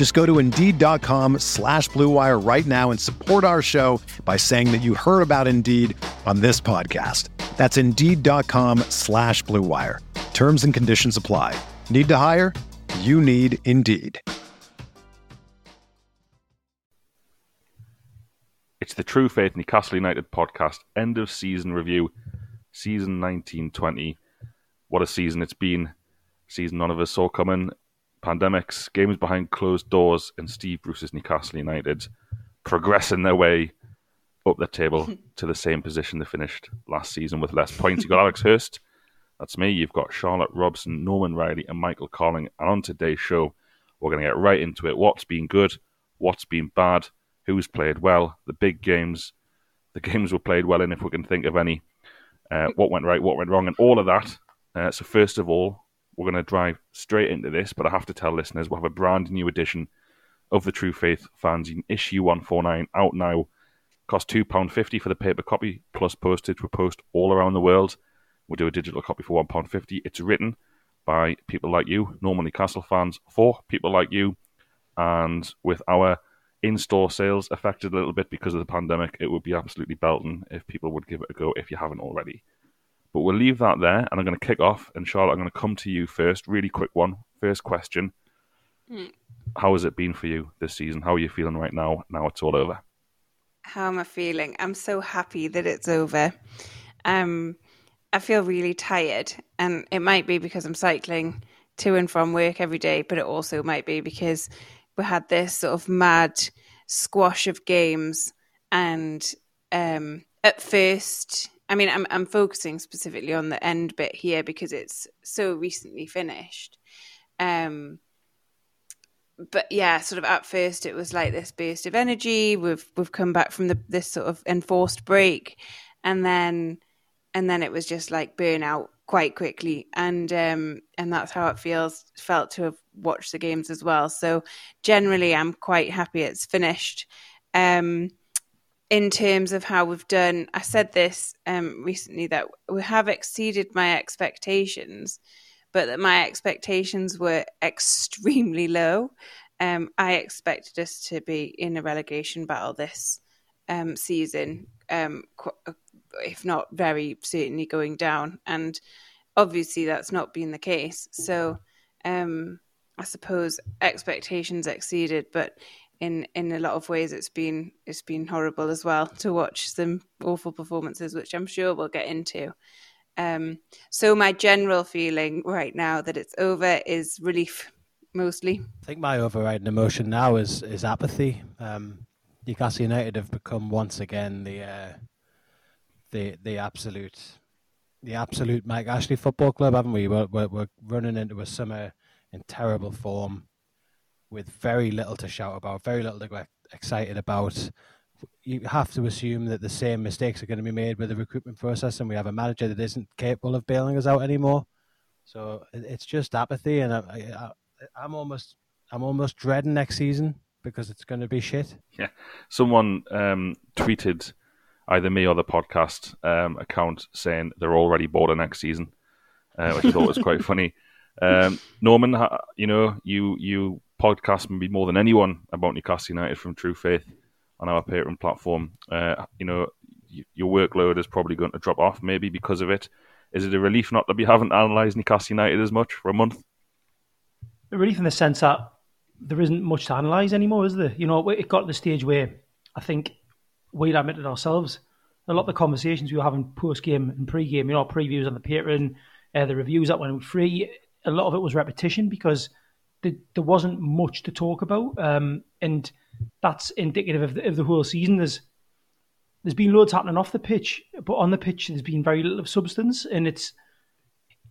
Just go to Indeed.com slash BlueWire right now and support our show by saying that you heard about Indeed on this podcast. That's Indeed.com slash BlueWire. Terms and conditions apply. Need to hire? You need Indeed. It's the True Faith Newcastle United podcast, end of season review, season 1920. What a season it's been. Season none of us saw coming. Pandemics, games behind closed doors, and Steve Bruce's Newcastle United progressing their way up the table to the same position they finished last season with less points. You've got Alex Hurst, that's me. You've got Charlotte Robson, Norman Riley, and Michael Carling. And on today's show, we're going to get right into it. What's been good? What's been bad? Who's played well? The big games, the games were played well in, if we can think of any. Uh, what went right? What went wrong? And all of that. Uh, so first of all, we're going to drive straight into this, but I have to tell listeners we have a brand new edition of the True Faith fanzine, issue 149, out now. Cost £2.50 for the paper copy, plus postage. We post all around the world. We'll do a digital copy for £1.50. It's written by people like you, normally Castle fans, for people like you. And with our in store sales affected a little bit because of the pandemic, it would be absolutely belting if people would give it a go if you haven't already. But we'll leave that there, and I'm going to kick off. And Charlotte, I'm going to come to you first. Really quick one. First question: Mm. How has it been for you this season? How are you feeling right now? Now it's all over. How am I feeling? I'm so happy that it's over. Um, I feel really tired, and it might be because I'm cycling to and from work every day, but it also might be because we had this sort of mad squash of games, and um, at first, I mean, I'm I'm focusing specifically on the end bit here because it's so recently finished. Um, but yeah, sort of at first it was like this burst of energy. We've we've come back from the this sort of enforced break, and then and then it was just like burnout quite quickly, and um and that's how it feels felt to have watched the games as well. So generally, I'm quite happy it's finished. Um, in terms of how we've done, I said this um recently that we have exceeded my expectations but that my expectations were extremely low. Um, I expected us to be in a relegation battle this um, season, um, if not very certainly going down. And obviously, that's not been the case. So um, I suppose expectations exceeded, but in in a lot of ways, it's been it's been horrible as well to watch some awful performances, which I'm sure we'll get into. Um, so my general feeling right now that it's over is relief, mostly. I think my overriding emotion now is is apathy. Um, Newcastle United have become once again the uh, the the absolute the absolute Mike Ashley football club, haven't we? We're, we're, we're running into a summer in terrible form, with very little to shout about, very little to get excited about you have to assume that the same mistakes are going to be made with the recruitment process, and we have a manager that isn't capable of bailing us out anymore. So it's just apathy, and I, I, am almost, I'm almost dreading next season because it's going to be shit. Yeah, someone um, tweeted either me or the podcast um, account saying they're already bored of next season, uh, which I thought was quite funny. Um, Norman, you know, you you podcast maybe more than anyone about Newcastle United from True Faith on our Patreon platform. Uh, you know, your workload is probably going to drop off maybe because of it. Is it a relief not that we haven't analysed Newcastle United as much for a month? A relief in the sense that there isn't much to analyse anymore, is there? You know, it got to the stage where I think we'd admitted ourselves a lot of the conversations we were having post game and pre game, you know, previews on the Patreon, uh, the reviews that went free, a lot of it was repetition because the, there wasn't much to talk about, um, and that's indicative of the, of the whole season. There's there's been loads happening off the pitch, but on the pitch there's been very little of substance, and it's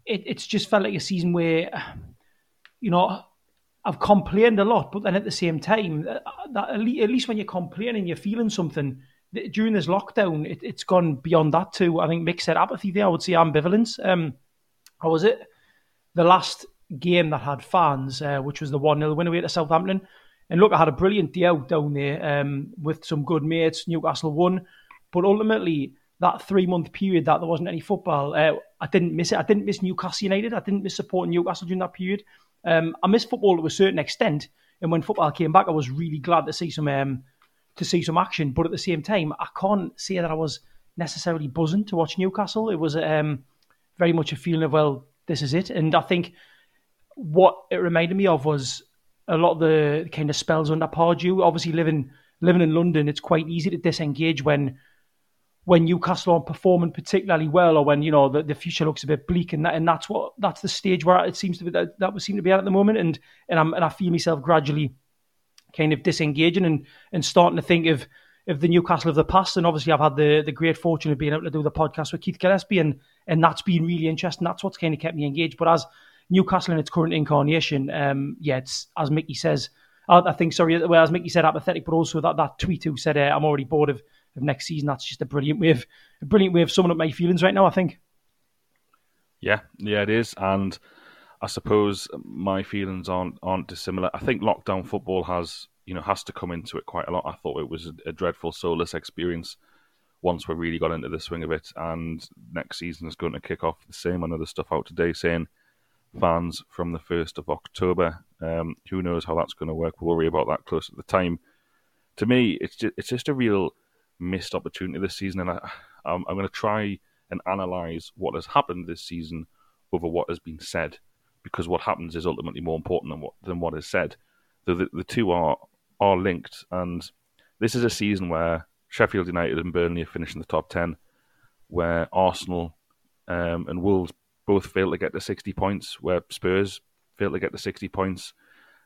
it, it's just felt like a season where, you know, I've complained a lot, but then at the same time, uh, that, at least when you're complaining, you're feeling something. During this lockdown, it, has gone beyond that too. I think Mick said apathy there. I would say ambivalence. Um, how was it? The last game that had fans, uh, which was the 1 0 win away to Southampton. And look, I had a brilliant day out down there um, with some good mates. Newcastle won. But ultimately, that three month period that there wasn't any football, uh, I didn't miss it. I didn't miss Newcastle United. I didn't miss supporting Newcastle during that period. Um, I missed football to a certain extent, and when football came back, I was really glad to see some um, to see some action. But at the same time, I can't say that I was necessarily buzzing to watch Newcastle. It was um, very much a feeling of well, this is it. And I think what it reminded me of was a lot of the kind of spells under Pardew. Obviously, living living in London, it's quite easy to disengage when when Newcastle aren't performing particularly well, or when you know the, the future looks a bit bleak, and that, and that's what that's the stage where it seems to be that, that would seem to be at at the moment, and and I'm and I feel myself gradually kind of disengaging and and starting to think of of the Newcastle of the past, and obviously I've had the the great fortune of being able to do the podcast with Keith Gillespie, and and that's been really interesting. That's what's kind of kept me engaged. But as Newcastle in its current incarnation, um, yeah, it's as Mickey says. I, think sorry, well, as Mickey said, apathetic, but also that that tweet who said uh, I'm already bored of of next season. That's just a brilliant way of a brilliant way of summing up my feelings right now. I think. Yeah, yeah, it is, and I suppose my feelings aren't aren't dissimilar. I think lockdown football has you know has to come into it quite a lot. I thought it was a, a dreadful soulless experience once we really got into the swing of it, and next season is going to kick off the same. Another stuff out today saying fans from the first of October. Um, who knows how that's going to work? We'll worry about that close at the time. To me, it's just, it's just a real missed opportunity this season, and I, I'm, I'm going to try and analyze what has happened this season over what has been said, because what happens is ultimately more important than what than what is said. The, the, the two are are linked, and this is a season where Sheffield United and Burnley are finishing the top ten, where Arsenal um, and Wolves both failed to get to sixty points, where Spurs failed to get to sixty points.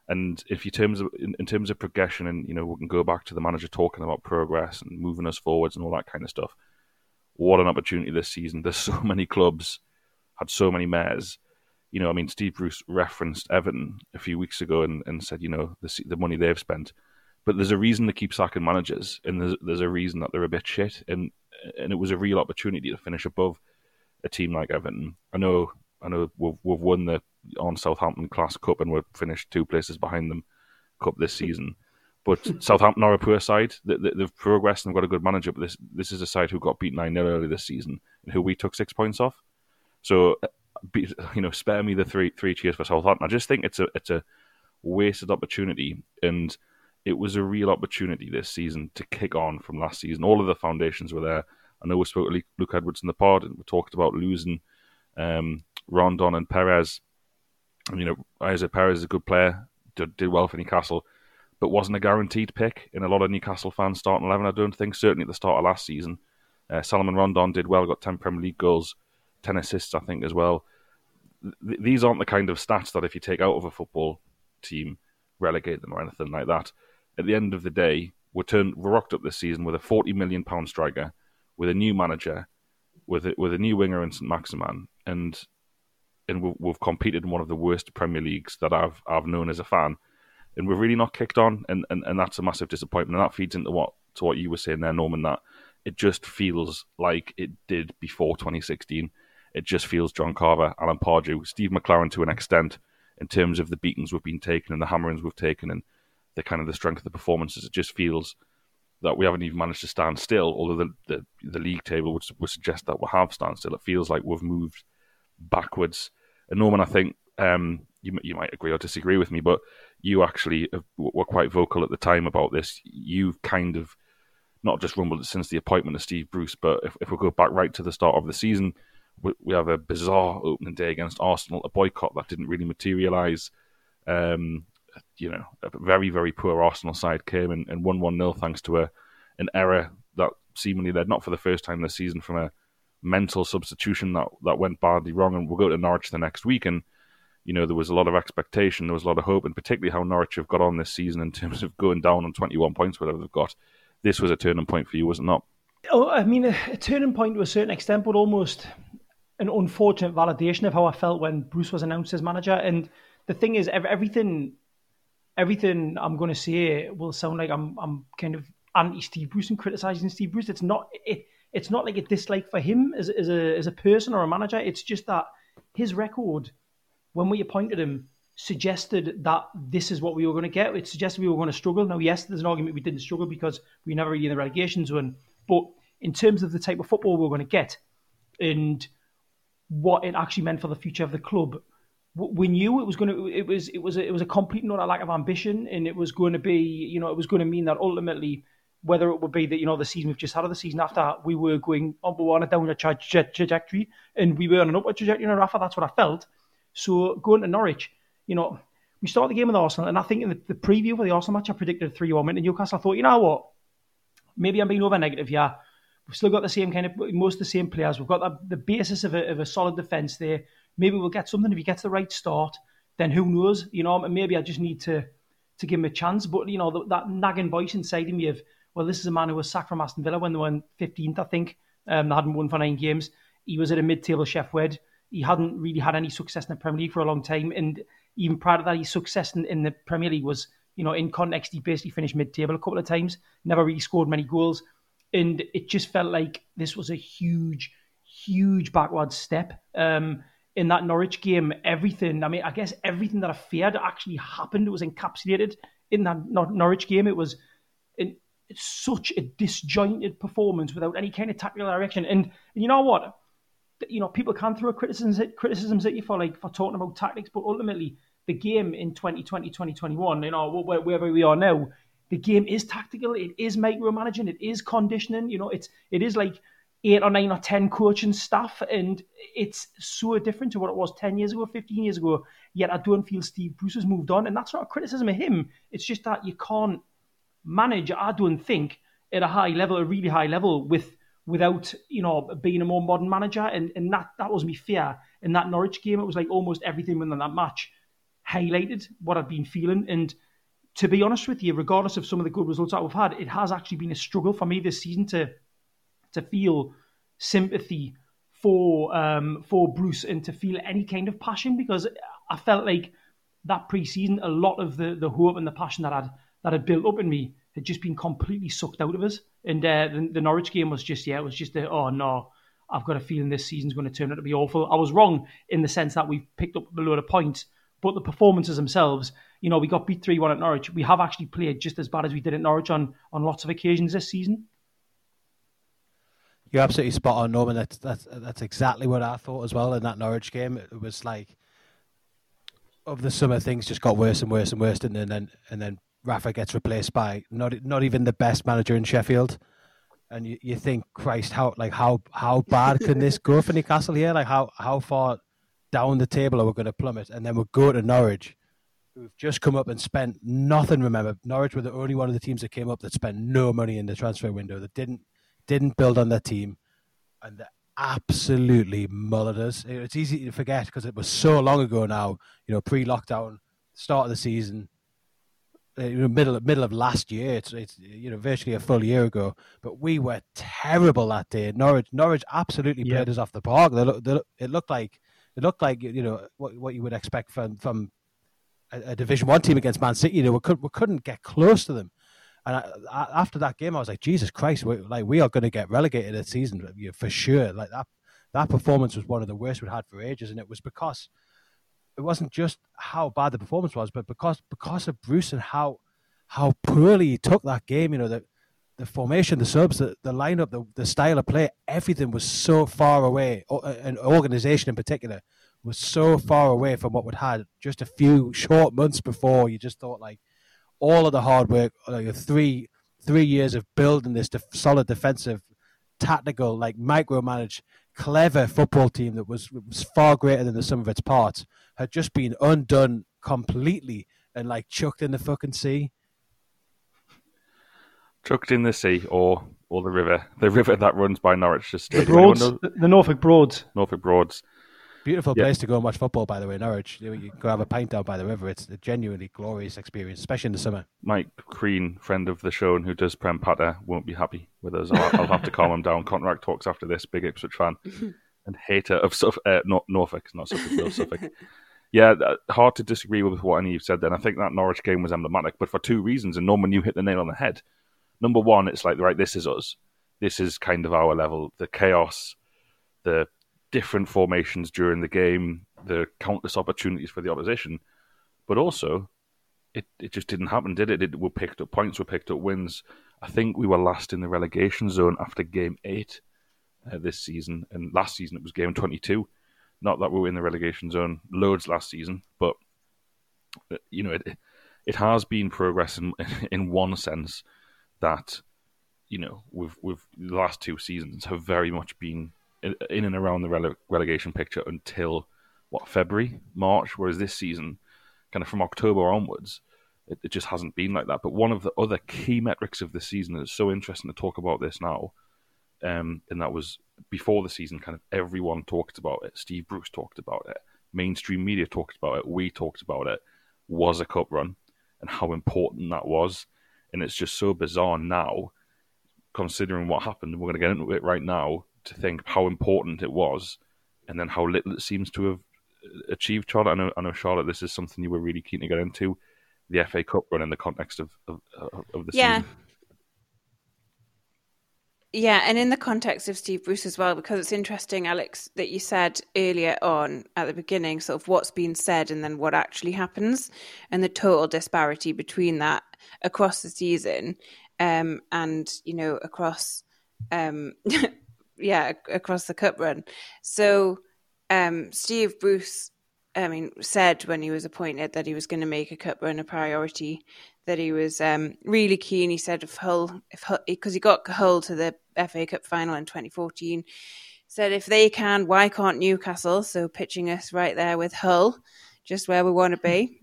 And if you terms of in, in, terms of progression, and you know we can go back to the manager talking about progress and moving us forwards and all that kind of stuff. What an opportunity this season! There's so many clubs had so many mayors. You know, I mean, Steve Bruce referenced Everton a few weeks ago and, and said, you know, the the money they've spent. But there's a reason to keep sacking managers, and there's there's a reason that they're a bit shit. And and it was a real opportunity to finish above a team like Everton. I know I know we've we've won the on Southampton Class Cup and we're finished two places behind them Cup this season. But Southampton are a poor side. They, have progressed and got a good manager. But this this is a side who got beaten nine 0 early this season and who we took six points off. So, uh, you know, spare me the three three cheers for Southampton. I just think it's a it's a wasted opportunity, and it was a real opportunity this season to kick on from last season. All of the foundations were there. I know we spoke to Luke Edwards in the pod, and we talked about losing um, Rondon and Perez you know, Ayoze Perez is a good player, did, did well for Newcastle, but wasn't a guaranteed pick in a lot of Newcastle fans starting 11, I don't think. Certainly at the start of last season. Uh, Salomon Rondon did well, got 10 Premier League goals, 10 assists, I think, as well. Th- these aren't the kind of stats that if you take out of a football team, relegate them or anything like that. At the end of the day, we're, turned, we're rocked up this season with a £40 million striker, with a new manager, with a, with a new winger in St Maximin, and and we've, we've, competed in one of the worst Premier Leagues that I've I've known as a fan, and we're really not kicked on, and, and, and that's a massive disappointment. And that feeds into what to what you were saying there, Norman. That it just feels like it did before 2016. It just feels John Carver, Alan Pardew, Steve McClaren to an extent in terms of the beatings we've been taken and the hammerings we've taken and the kind of the strength of the performances. It just feels that we haven't even managed to stand still, although the the, the league table would, would suggest that we have stand still. It feels like we've moved backwards. And Norman, I think um, you you might agree or disagree with me, but you actually were quite vocal at the time about this. You've kind of not just rumbled since the appointment of Steve Bruce, but if, if we go back right to the start of the season, we, we have a bizarre opening day against Arsenal, a boycott that didn't really materialise. Um, you know, a very, very poor Arsenal side came and, and won 1 0 thanks to a an error that seemingly led not for the first time this season from a mental substitution that that went badly wrong, and we'll go to Norwich the next week and you know, there was a lot of expectation, there was a lot of hope, and particularly how Norwich have got on this season in terms of going down on 21 points, whatever they've got. This was a turning point for you, was it not? Oh, I mean, a, a turning point to a certain extent, but almost an unfortunate validation of how I felt when Bruce was announced as manager. And the thing is, everything, everything I'm going to say will sound like I'm, I'm kind of anti Steve Bruce and criticizing Steve Bruce. It's not, it, it's not like a dislike for him as, as a as a person or a manager. It's just that his record when we appointed him, suggested that this is what we were going to get. It suggested we were going to struggle. Now, yes, there's an argument we didn't struggle because we never really in the relegation zone. But in terms of the type of football we are going to get and what it actually meant for the future of the club, we knew it was going to. It was. It was. A, it was a complete not a lack of ambition, and it was going to be. You know, it was going to mean that ultimately, whether it would be that you know the season we've just had or the season after, we were going were on a downward trajectory, and we were on an upward trajectory. And Rafa, that's what I felt. So going to Norwich, you know, we start the game with Arsenal, and I think in the, the preview for the Arsenal match, I predicted a 3 1 win to Newcastle. I thought, you know what? Maybe I'm being over negative here. We've still got the same kind of, most of the same players. We've got the, the basis of a, of a solid defence there. Maybe we'll get something if he gets the right start. Then who knows? You know, maybe I just need to to give him a chance. But, you know, the, that nagging voice inside of me of, well, this is a man who was sacked from Aston Villa when they were 15th, I think. Um, they hadn't won for nine games. He was at a mid-table Sheff Wed he hadn't really had any success in the Premier League for a long time, and even prior to that, his success in, in the Premier League was, you know, in context, he basically finished mid-table a couple of times, never really scored many goals, and it just felt like this was a huge, huge backward step. Um, in that Norwich game, everything, I mean, I guess everything that I feared actually happened. It was encapsulated in that Norwich game. It was in, such a disjointed performance without any kind of tactical direction. And, and you know what? you know, people can throw criticisms at, criticisms at you for like for talking about tactics, but ultimately the game in 2020, 2021, you know, wherever we are now, the game is tactical. It is micromanaging. It is conditioning. You know, it's it is like eight or nine or ten coaching staff, and it's so different to what it was ten years ago, fifteen years ago. Yet I don't feel Steve Bruce has moved on, and that's not a criticism of him. It's just that you can't manage. I don't think at a high level, a really high level, with without you know being a more modern manager, and, and that that was me fear in that Norwich game. It was like almost everything within that match highlighted what I'd been feeling, and to be honest with you, regardless of some of the good results that we've had, it has actually been a struggle for me this season to to feel sympathy for um, for Bruce and to feel any kind of passion because I felt like that pre-season, a lot of the the hope and the passion that had that had built up in me had just been completely sucked out of us. And uh, the, the, Norwich game was just, yeah, it was just, a, oh no, I've got a feeling this season's going to turn out to be awful. I was wrong in the sense that we've picked up a load of points, but the performances themselves, you know, we got beat 3 1 at Norwich. We have actually played just as bad as we did at Norwich on, on lots of occasions this season. You're absolutely spot on, Norman. That's, that's, that's exactly what I thought as well in that Norwich game. It was like, over the summer, things just got worse and worse and worse, and then and then Rafa gets replaced by not not even the best manager in Sheffield, and you, you think, Christ, how like how how bad can this go for Newcastle here? Like how how far down the table are we going to plummet? And then we go to Norwich, who've just come up and spent nothing. Remember, Norwich were the only one of the teams that came up that spent no money in the transfer window. That didn't didn't build on their team, and they absolutely mullered us. It's easy to forget because it was so long ago now. You know, pre-lockdown, start of the season uh, middle of, middle of last year. It's it's you know virtually a full year ago. But we were terrible that day. Norwich Norwich absolutely yeah. played us off the park. They look, they look, it looked like it looked like you know what what you would expect from from a, a Division One team against Man City. You know we could we couldn't get close to them. And I, I, after that game, I was like, Jesus Christ, like we are going to get relegated this season for sure. Like that that performance was one of the worst we'd had for ages, and it was because it wasn't just how bad the performance was, but because because of Bruce and how how poorly he took that game. You know, the the formation, the subs, the, the lineup, the, the style of play, everything was so far away, and organization in particular was so far away from what we'd had just a few short months before. You just thought like all of the hard work, like three three years of building this def- solid defensive, tactical, like micromanaged clever football team that was, was far greater than the sum of its parts had just been undone completely and like chucked in the fucking sea. Chucked in the sea, or or the river, the river that runs by Norwich Just The Broads, Anyone the, the Norfolk Broads. Norfolk Broads. Beautiful Yeah. place to go and watch football, by the way, Norwich. You go have a pint down by the river. It's a genuinely glorious experience, especially in the summer. Mike Crean, friend of the show and who does Prem Patter, won't be happy with us. I'll, I'll have to calm him down. Contract talks after this, big Ipswich fan and hater of Suf- uh, Nor- Norfolk, not Suffolk, no, Suffolk. Yeah, uh, hard to disagree with what any of you said then. I think that Norwich game was emblematic, but for two reasons, and Norman, you hit the nail on the head. Number one, it's like, right, this is us. This is kind of our level. The chaos, the different formations during the game, the countless opportunities for the opposition. But also, it, it just didn't happen, did it? It we picked up points, we picked up wins. I think we were last in the relegation zone after game eight uh, this season, and last season it was game twenty-two. Not that we were in the relegation zone loads last season, but uh, you know it it has been progress in, in one sense that you know we've we've the last two seasons have very much been in, and around the rele- relegation picture until what February March, whereas this season, kind of from October onwards, it, it just hasn't been like that. But one of the other key metrics of the season is so interesting to talk about this now, um, and that was before the season. Kind of everyone talked about it. Steve Bruce talked about it. Mainstream media talked about it. We talked about it. Was a cup run and how important that was. And it's just so bizarre now, considering what happened. We're going to get into it right now to think how important it was, and then how little it seems to have achieved. Charlotte, I know, I know, Charlotte, this is something you were really keen to get into the FA Cup run in the context of of, of the season. Yeah. season. Yeah, and in the context of Steve Bruce as well, because it's interesting, Alex, that you said earlier on at the beginning, sort of what's been said and then what actually happens, and the total disparity between that across the season, um, and you know across, um, yeah, across the cup run. So, um, Steve Bruce, I mean, said when he was appointed that he was going to make a cup run a priority that he was um, really keen. He said if Hull, if because he got Hull to the FA Cup final in 2014, said if they can, why can't Newcastle? So pitching us right there with Hull, just where we want to be.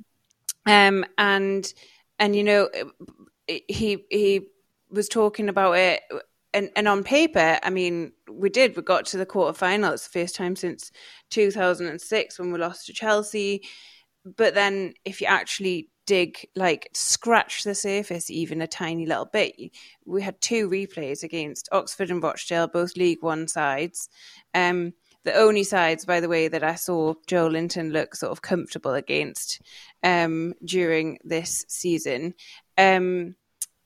Um, and and you know he he was talking about it. And, and on paper, I mean, we did. We got to the quarter final. It's the first time since 2006 when we lost to Chelsea. But then, if you actually dig, like scratch the surface even a tiny little bit. We had two replays against Oxford and Rochdale, both League One sides. Um, the only sides, by the way, that I saw Joelinton look sort of comfortable against um, during this season. Um,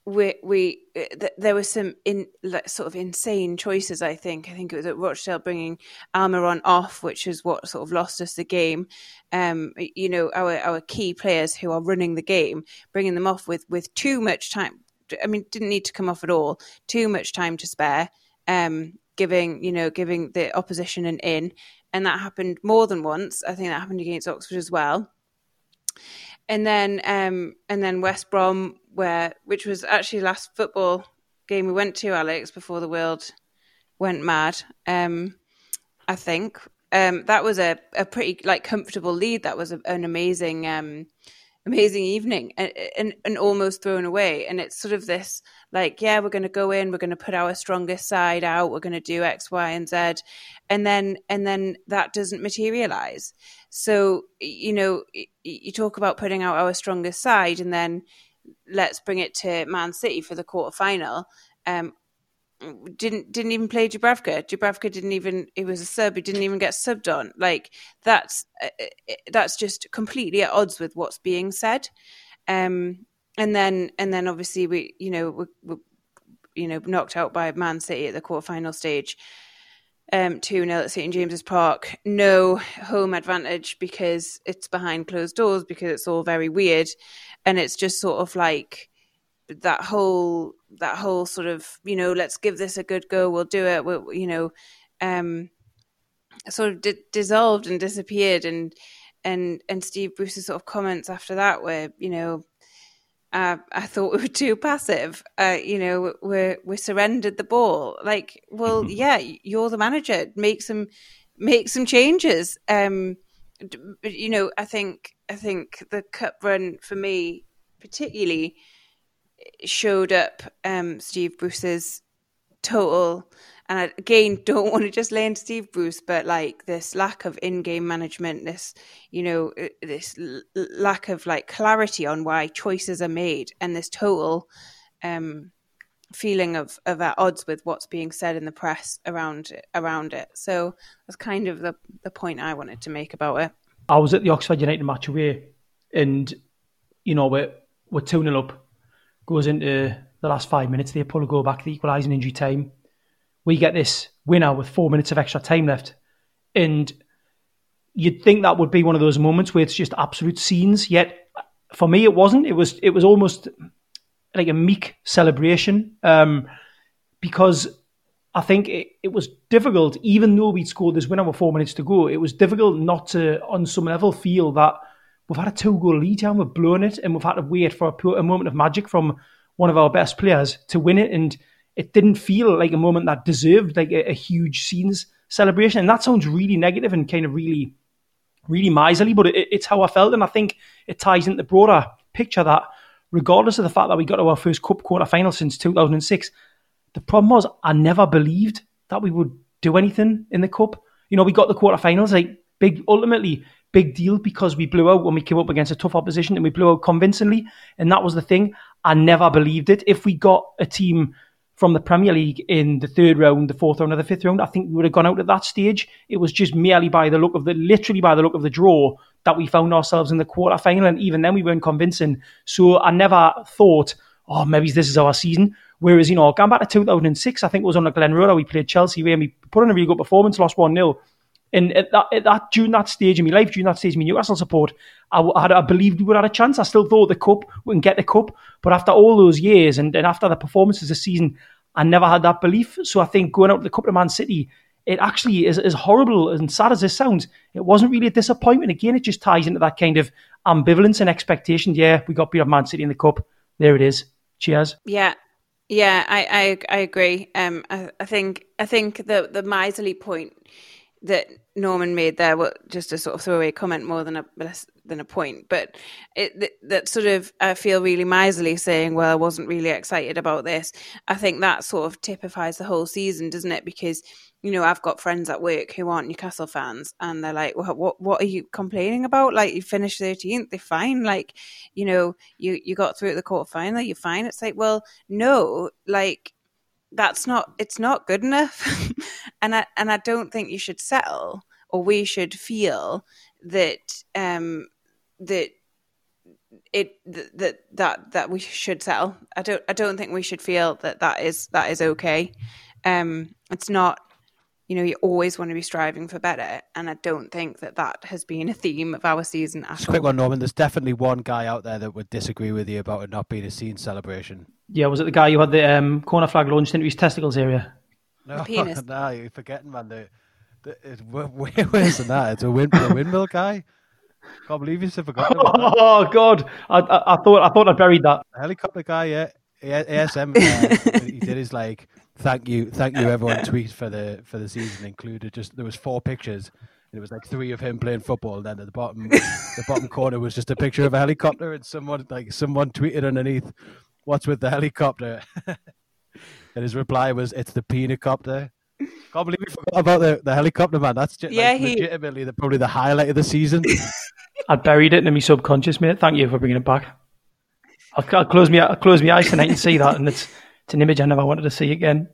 we, we th- there were some in like, sort of insane choices. I think I think it was at Rochdale bringing Almiron off, which is what sort of lost us the game. Um, you know, our our key players who are running the game, bringing them off with with too much time. I mean, didn't need to come off at all. Too much time to spare. Um, giving you know giving the opposition an in, and that happened more than once. I think that happened against Oxford as well. And then um, and then West Brom where which was actually last football game we went to, Alex, before the world went mad. Um, I think um, that was a, a pretty like comfortable lead. That was a, an amazing um, amazing evening and, and and almost thrown away. And it's sort of this like, yeah, we're going to go in, we're going to put our strongest side out, we're going to do X, Y, and Z, and then and then that doesn't materialize. So you know, you talk about putting out our strongest side, and then let's bring it to Man City for the quarter final. Um, didn't didn't even play Dubravka. Dubravka didn't even. It was a sub. He didn't even get subbed on. Like that's uh, that's just completely at odds with what's being said. Um, and then and then obviously we you know we, we you know knocked out by Man City at the quarter final stage. Um, 2 0 at St James's Park. No home advantage because it's behind closed doors because it's all very weird. And it's just sort of like that whole that whole sort of you know let's give this a good go we'll do it we'll, you know um sort of di- dissolved and disappeared and and and steve bruce's sort of comments after that were you know uh, I thought we were too passive. Uh, you know, we we surrendered the ball. Like, well, yeah, you're the manager. Make some make some changes. Um, you know, I think I think the cup run for me particularly showed up um, Steve Bruce's total and I, again don't want to just lay into Steve Bruce, but like this lack of in-game management, this you know uh, this l- lack of like clarity on why choices are made, and this total um, feeling of of at odds with what's being said in the press around around it. So that's kind of the the point I wanted to make about it. I was at the Oxford United match away, and you know we're we're two 0 up, goes into the last five minutes. They pull a goal back, the equalising injury time we get this winner with four minutes of extra time left. And you'd think that would be one of those moments where it's just absolute scenes. Yet for me, it wasn't. It was it was almost like a meek celebration um, because I think it, it was difficult, even though we'd scored this winner with four minutes to go, it was difficult not to, on some level, feel that we've had a two goal lead and we've blown it and we've had to wait for a moment of magic from one of our best players to win it. And it didn't feel like a moment that deserved like a, a huge scenes celebration. And that sounds really negative and kind of really, really miserly, but it, it's how I felt. And I think it ties into the broader picture that regardless of the fact that we got to our first cup quarter final since 2006, the problem was I never believed that we would do anything in the cup. You know, we got the quarterfinals, like big, ultimately big deal because we blew out when we came up against a tough opposition and we blew out convincingly. And that was the thing. I never believed it. If we got a team from the Premier League in the third round, the fourth round, or the fifth round, I think we would have gone out at that stage. It was just merely by the look of the, literally by the look of the draw, that we found ourselves in the quarter final, and even then we weren't convincing. So I never thought, oh, maybe this is our season. Whereas, you know, going back to 2006, I think it was on the Glen Road, we played Chelsea, where we put in a really good performance, lost 1 0. And at that, at that, during that stage in my life, during that stage of my Newcastle support, I, I, I believed we would have a chance. I still thought the cup, can get the cup. But after all those years and, and after the performances this season, I never had that belief. So I think going out to the Cup of Man City, it actually is as horrible and sad as this sounds. It wasn't really a disappointment. Again, it just ties into that kind of ambivalence and expectation. Yeah, we got beat up Man City in the Cup. There it is. Cheers. Yeah, yeah, I I, I agree. Um, I, I think I think the the miserly point that Norman made there, was just a sort of throwaway comment more than a less than a point, but it that, that sort of I feel really miserly saying, "Well, I wasn't really excited about this." I think that sort of typifies the whole season, doesn't it? Because you know, I've got friends at work who aren't Newcastle fans, and they're like, well, "What what are you complaining about? Like, you finished thirteenth, they're fine. Like, you know, you you got through the quarter final, you're fine." It's like, well, no, like that's not it's not good enough. And i and i don't think you should settle or we should feel that um that it that that that we should settle. I don't i don't think we should feel that that is that is okay. Um it's not you know you always want to be striving for better. And i don't think that that has been a theme of our season at Just a quick one norman. There's definitely one guy out there that would disagree with you about it not being a scene celebration yeah, was it the guy who had the um, corner flag launched into his testicles area? No, no, you're forgetting, man. The, the, it's way worse than that. It's a, wind, a windmill guy. Can't believe you've forgotten. oh God, I, I, I, thought I thought I buried that. A helicopter guy, yeah, ASM. uh, he did his like thank you, thank you, everyone tweet for the for the season included. Just there was four pictures. It was like three of him playing football. And then at the bottom, the bottom corner was just a picture of a helicopter, and someone like someone tweeted underneath what's with the helicopter? and his reply was, it's the peanut-copter. Can't believe we forgot about the, the helicopter, man. That's just, yeah, like, he... legitimately the, probably the highlight of the season. I buried it in my subconscious, mate. Thank you for bringing it back. I'll, I'll close me I'll close my eyes tonight and see that, and it's it's an image I never wanted to see again.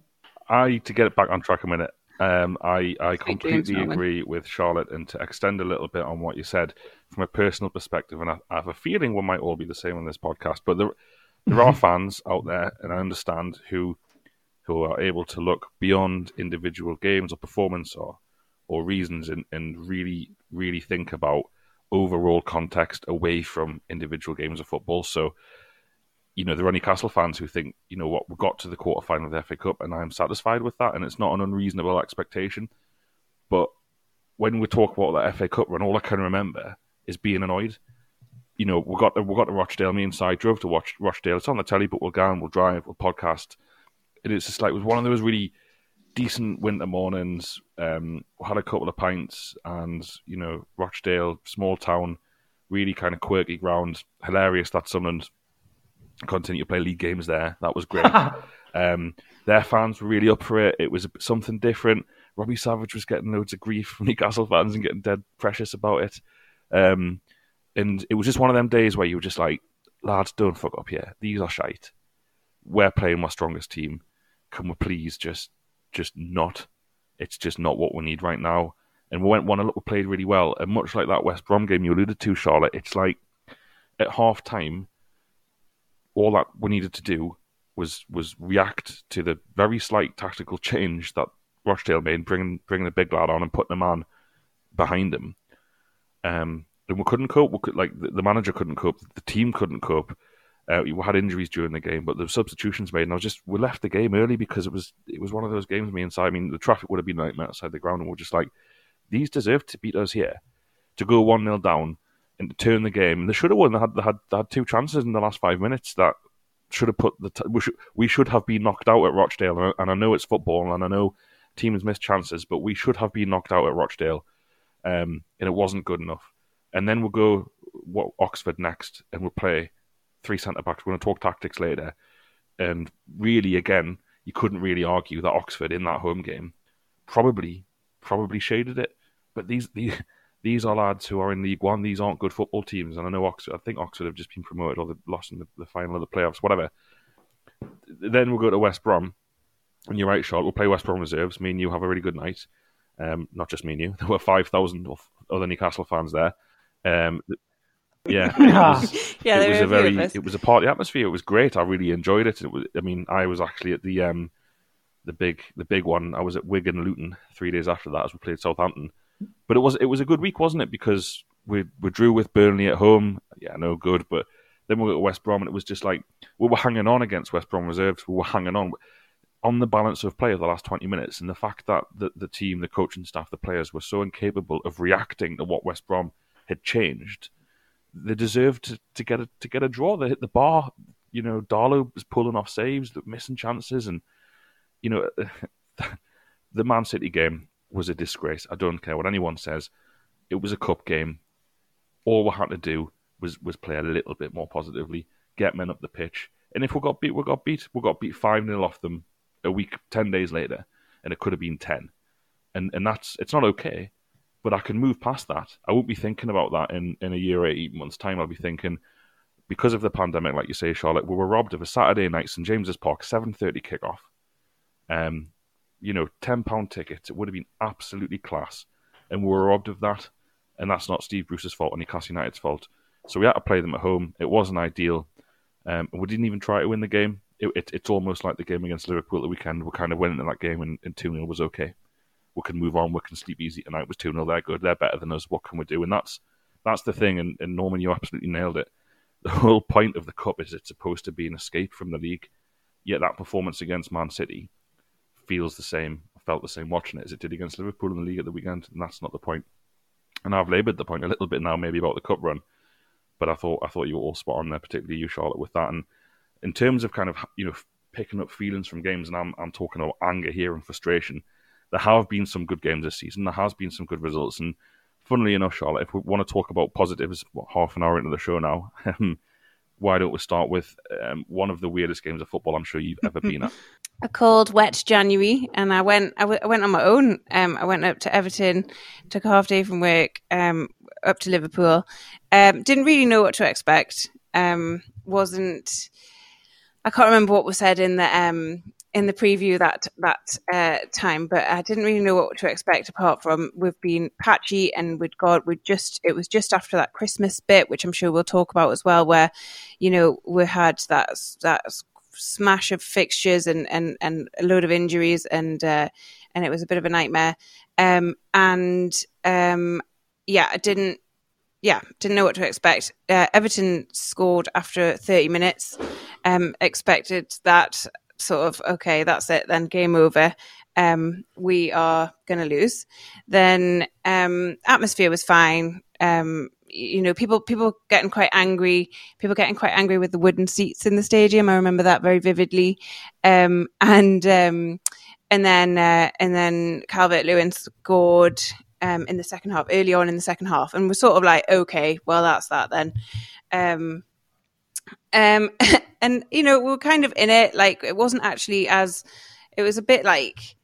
I to get it back on track a minute. Um, I I completely agree with Charlotte, and to extend a little bit on what you said from a personal perspective, and I, I have a feeling we might all be the same on this podcast. But the there are mm-hmm. fans out there, and I understand who who are able to look beyond individual games or performance or or reasons and, and really really think about overall context away from individual games of football. So, you know, there are Newcastle fans who think, you know what, we got to the quarter final of the FA Cup and I'm satisfied with that, and it's not an unreasonable expectation. But when we talk about the FA Cup run, all I can remember is being annoyed you know, we got we got to Rochdale. Me and Si drove to watch Rochdale. It's on the telly, but we'll go and we'll drive, we'll podcast. And it's just like it was one of those really decent winter mornings. Um, we had a couple of pints, and you know, Rochdale, small town, really kind of quirky ground. Hilarious that Sunderland continue to play league games there. That was great. Um, their fans were really up for it. It was something different. Robbie Savage was getting loads of grief from Newcastle fans and getting dead precious about it. Um, and it was just one of them days where you were just like, lads, don't fuck up here. These are shite. We're playing my strongest team. Can we please just, just not? It's just not what we need right now. And we went one. We played really well. And much like that West Brom game you alluded to, Charlotte, it's like at half time, all that we needed to do was was react to the very slight tactical change that Rochdale made, bringing bringing the big lad on and putting a man behind him. Um, and we couldn't cope. We could, like the, manager couldn't cope, the team couldn't cope. Uh, we had injuries during the game, but the substitutions made, and I was just we left the game early because it was it was one of those games. Me inside, I mean, the traffic would have been nightmare outside the ground, and we're just like, these deserve to beat us here, to go one 0 down and to turn the game. And they should have won. They had they had they had two chances in the last five minutes that should have put the t- we should we should have been knocked out at Rochdale. And I, and I know it's football, and I know teams miss chances, but we should have been knocked out at Rochdale, um, and it wasn't good enough. And then we'll go what Oxford next, and we'll play three centre backs. We're going to talk tactics later, and really, again, you couldn't really argue that Oxford in that home game probably probably shaded it. But these these these are lads who are in League One. These aren't good football teams, and I know Oxford. I think Oxford have just been promoted or they've lost in the, the final of the playoffs, whatever. Then we'll go to West Brom, and you're right, Charlotte. We'll play West Brom reserves. Me and you have a really good night. Um, not just me and you. There were five thousand other Newcastle fans there. Um, yeah, it was, yeah, it was a very, it was a party atmosphere. It was great. I really enjoyed it. It was, I mean, I was actually at the um, the big, the big one. I was at Wigan Luton three days after that as we played Southampton. But it was, it was a good week, wasn't it? Because we we drew with Burnley at home. Yeah, no good. But then we got to West Brom, and it was just like we were hanging on against West Brom reserves. We were hanging on on the balance of play of the last 20 minutes and the fact that the, the team, the coaching staff, the players were so incapable of reacting to what West Brom had changed, they deserved to, to get a to get a draw. They hit the bar. You know, Darlow was pulling off saves, missing chances, and you know, the Man City game was a disgrace. I don't care what anyone says. It was a cup game. All we had to do was was play a little bit more positively, get men up the pitch, and if we got beat, we got beat. We got beat five 0 off them a week, ten days later, and it could have been ten. And and that's it's not okay, but I can move past that. I won't be thinking about that in in a year or eight months' time. I'll be thinking because of the pandemic, like you say, Charlotte, we were robbed of a Saturday night St James's Park seven thirty kickoff. Um, you know, ten pound tickets. It would have been absolutely class, and we were robbed of that. And that's not Steve Bruce's fault or Newcastle United's fault. So we had to play them at home. It wasn't ideal, um, and we didn't even try to win the game it, it, it's almost like the game against Liverpool at the weekend. We kind of went into that game and, and 2 0 was okay. We can move on. We can sleep easy tonight. It was 2 0. They're good. They're better than us. What can we do? And that's that's the thing. And, and Norman, you absolutely nailed it. The whole point of the Cup is it's supposed to be an escape from the league. Yet that performance against Man City feels the same, I felt the same watching it as it did against Liverpool in the league at the weekend. And that's not the point. And I've laboured the point a little bit now, maybe about the cup run. But I thought I thought you were all spot on there, particularly you, Charlotte, with that. And in terms of kind of you know picking up feelings from games, and I'm I'm talking about anger here and frustration. There have been some good games this season. There has been some good results, and funnily enough, Charlotte, if we want to talk about positives, what, half an hour into the show now, um, why don't we start with um, one of the weirdest games of football I'm sure you've ever been at? A cold, wet January, and I went. I, w- I went on my own. Um, I went up to Everton, took a half day from work, um, up to Liverpool. Um, didn't really know what to expect. Um, wasn't I can't remember what was said in the um, in the preview that that uh, time, but I didn't really know what to expect. Apart from we've been patchy and we'd got we just it was just after that Christmas bit, which I'm sure we'll talk about as well, where you know we had that that smash of fixtures and and and a load of injuries and uh, and it was a bit of a nightmare. Um, and um, yeah, I didn't yeah, didn't know what to expect. Uh, Everton scored after 30 minutes. Um, expected that sort of okay, that's it. Then game over. Um, we are going to lose. Then um, atmosphere was fine. Um, you know, people people getting quite angry. People getting quite angry with the wooden seats in the stadium. I remember that very vividly. Um, and um, and then uh, and then Calvert Lewin scored um, in the second half, early on in the second half, and we're sort of like, okay, well, that's that then. Um, and you know, we were kind of in it. Like it wasn't actually as. It was a bit like,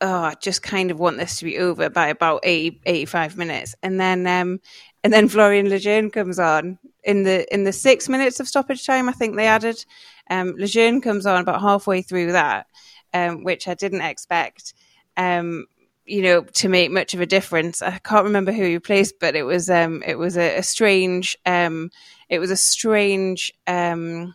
oh, I just kind of want this to be over by about 80, 85 minutes, and then um, and then Florian Lejeune comes on in the in the six minutes of stoppage time. I think they added. Um, Lejeune comes on about halfway through that, um, which I didn't expect. Um, you know, to make much of a difference. I can't remember who he placed, but it was um, it was a, a strange um, it was a strange um,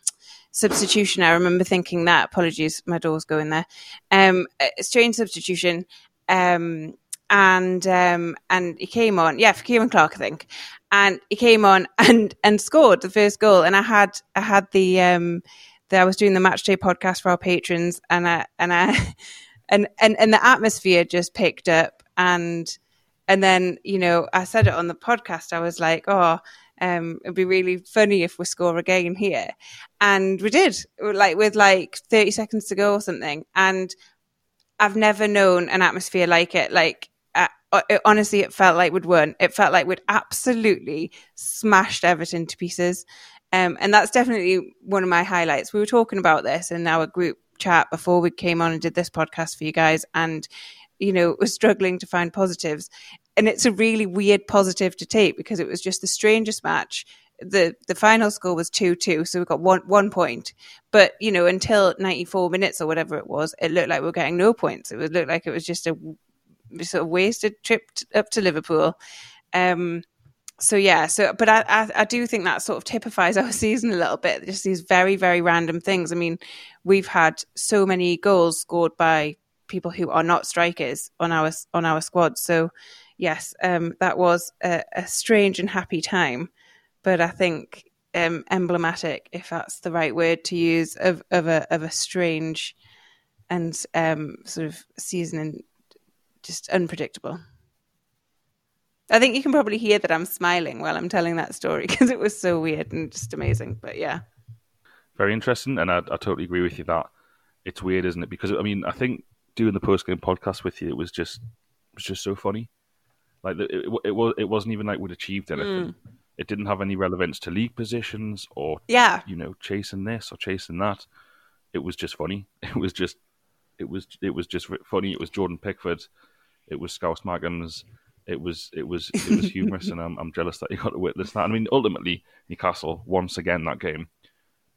substitution. I remember thinking that. Apologies, my door's going there. Um, strange substitution. Um, and um, and he came on, yeah, for Ciaran Clark, I think, and he came on and and scored the first goal. And I had I had the um, the, I was doing the match day podcast for our patrons, and I and I and and and the atmosphere just picked up, and and then you know I said it on the podcast. I was like, oh. Um, it'd be really funny if we score again here, and we did. Like with like thirty seconds to go or something, and I've never known an atmosphere like it. Like uh, it, honestly, it felt like we'd won. It felt like we'd absolutely smashed Everton to pieces. Um, and that's definitely one of my highlights. We were talking about this in our group chat before we came on and did this podcast for you guys, and you know, was struggling to find positives. And it's a really weird positive to take because it was just the strangest match. The the final score was two two, so we got one one point. But you know, until ninety four minutes or whatever it was, it looked like we were getting no points. It would look like it was just a sort of wasted trip up to Liverpool. Um, so yeah, so but I, I, I do think that sort of typifies our season a little bit. Just these very very random things. I mean, we've had so many goals scored by people who are not strikers on our on our squad. So yes, um, that was a, a, strange and happy time, but I think um, emblematic, if that's the right word to use, of of a of a strange and um, sort of season and just unpredictable. I think you can probably hear that I'm smiling while I'm telling that story because it was so weird and just amazing. But yeah, very interesting, and I, I totally agree with you that it's weird, isn't it? Because I mean, I think doing the post game podcast with you, it was just it was just so funny. Like it, it, it was it wasn't even like we'd achieved anything. Mm. It didn't have any relevance to league positions or yeah, you know, chasing this or chasing that. It was just funny. It was just it was it was just funny. It was Jordan Pickford it was Scouse-Maggins. It was it was it was humorous, and I'm, I'm jealous that you got to witness that. I mean, ultimately, Newcastle once again that game